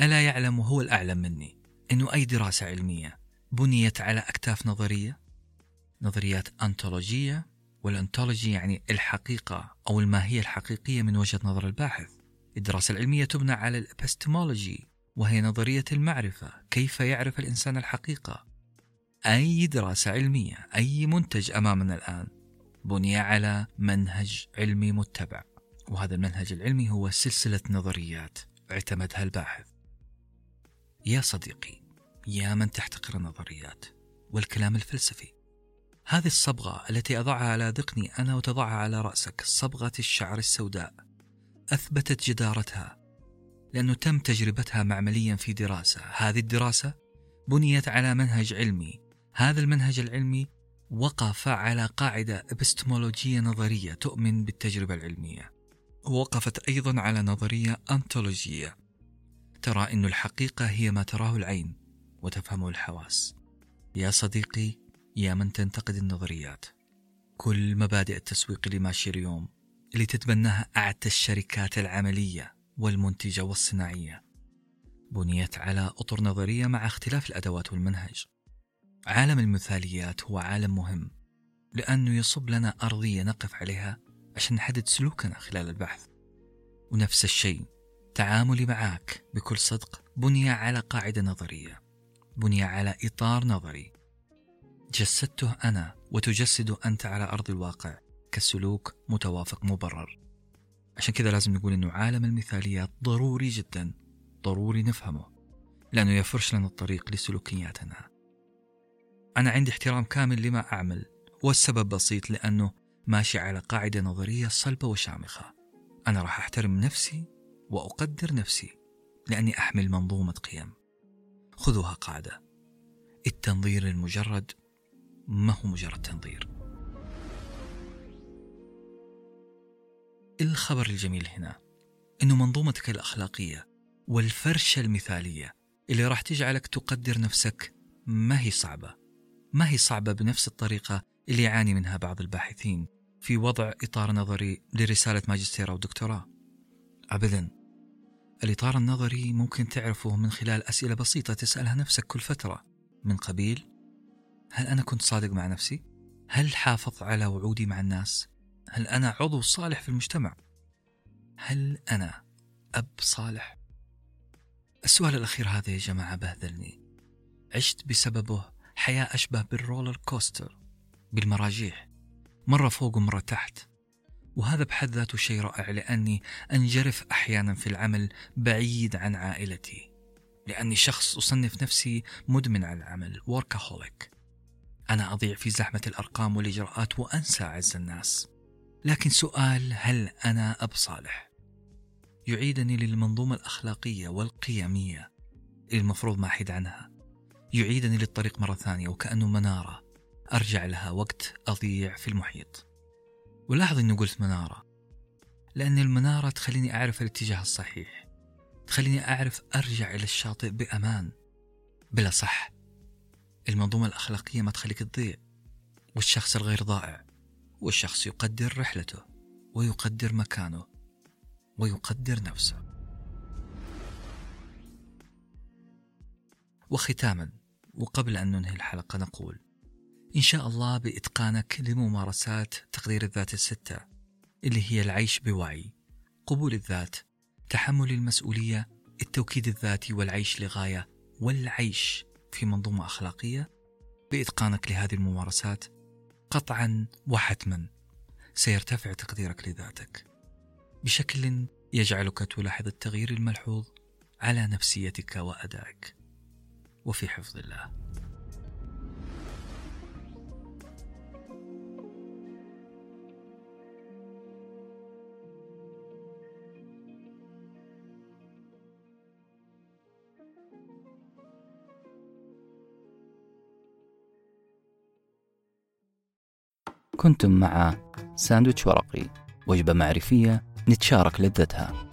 ألا يعلم هو الأعلم مني أنه أي دراسة علمية بنيت على أكتاف نظرية؟ نظريات أنتولوجية والأنتولوجي يعني الحقيقة أو الماهية الحقيقية من وجهة نظر الباحث. الدراسة العلمية تبنى على الإبستمولوجي وهي نظرية المعرفة كيف يعرف الإنسان الحقيقة؟ أي دراسة علمية أي منتج أمامنا الآن بني على منهج علمي متبع. وهذا المنهج العلمي هو سلسلة نظريات اعتمدها الباحث. يا صديقي يا من تحتقر النظريات والكلام الفلسفي. هذه الصبغة التي أضعها على ذقني أنا وتضعها على رأسك صبغة الشعر السوداء أثبتت جدارتها لأنه تم تجربتها معمليا في دراسة. هذه الدراسة بنيت على منهج علمي هذا المنهج العلمي وقف على قاعدة ابستمولوجية نظرية تؤمن بالتجربة العلمية. ووقفت أيضا على نظرية أنتولوجية ترى أن الحقيقة هي ما تراه العين وتفهمه الحواس. يا صديقي يا من تنتقد النظريات. كل مبادئ التسويق اللي ماشية اليوم اللي تتبناها أعتى الشركات العملية والمنتجة والصناعية. بنيت على أطر نظرية مع اختلاف الأدوات والمنهج. عالم المثاليات هو عالم مهم لأنه يصب لنا أرضية نقف عليها عشان نحدد سلوكنا خلال البحث. ونفس الشيء تعاملي معك بكل صدق بني على قاعدة نظرية بني على إطار نظري. جسدته أنا وتجسد أنت على أرض الواقع كسلوك متوافق مبرر. عشان كذا لازم نقول أنه عالم المثاليات ضروري جدا ضروري نفهمه لأنه يفرش لنا الطريق لسلوكياتنا. أنا عندي احترام كامل لما أعمل والسبب بسيط لأنه ماشي على قاعدة نظرية صلبة وشامخة. أنا راح أحترم نفسي وأقدر نفسي لأني أحمل منظومة قيم. خذوها قاعدة. التنظير المجرد ما هو مجرد تنظير. الخبر الجميل هنا أنه منظومتك الأخلاقية والفرشة المثالية اللي راح تجعلك تقدر نفسك ما هي صعبة. ما هي صعبة بنفس الطريقة اللي يعاني منها بعض الباحثين في وضع إطار نظري لرسالة ماجستير أو دكتوراه أبدا الإطار النظري ممكن تعرفه من خلال أسئلة بسيطة تسألها نفسك كل فترة من قبيل هل أنا كنت صادق مع نفسي؟ هل أحافظ على وعودي مع الناس؟ هل أنا عضو صالح في المجتمع؟ هل أنا أب صالح؟ السؤال الأخير هذا يا جماعة بهذلني عشت بسببه حياة أشبه بال roller coaster بالمراجيح. مرة فوق ومرة تحت. وهذا بحد ذاته شيء رائع لأني أنجرف أحيانا في العمل بعيد عن عائلتي. لأني شخص أصنف نفسي مدمن على العمل workaholic. أنا أضيع في زحمة الأرقام والإجراءات وأنسى عز الناس. لكن سؤال هل أنا أب صالح؟ يعيدني للمنظومة الأخلاقية والقيمية. المفروض ما أحيد عنها. يعيدني للطريق مرة ثانية وكأنه منارة. أرجع لها وقت أضيع في المحيط. ولاحظ أني قلت منارة لأن المنارة تخليني أعرف الاتجاه الصحيح. تخليني أعرف أرجع إلى الشاطئ بأمان. بلا صح المنظومة الأخلاقية ما تخليك تضيع والشخص الغير ضائع والشخص يقدر رحلته ويقدر مكانه ويقدر نفسه. وختاما وقبل أن ننهي الحلقة نقول إن شاء الله بإتقانك لممارسات تقدير الذات الستة اللي هي العيش بوعي قبول الذات تحمل المسؤولية التوكيد الذاتي والعيش لغاية والعيش في منظومة أخلاقية. بإتقانك لهذه الممارسات قطعا وحتما سيرتفع تقديرك لذاتك. بشكل يجعلك تلاحظ التغيير الملحوظ على نفسيتك وأدائك. وفي حفظ الله. كنتم مع ساندويتش ورقي وجبة معرفية نتشارك لذتها.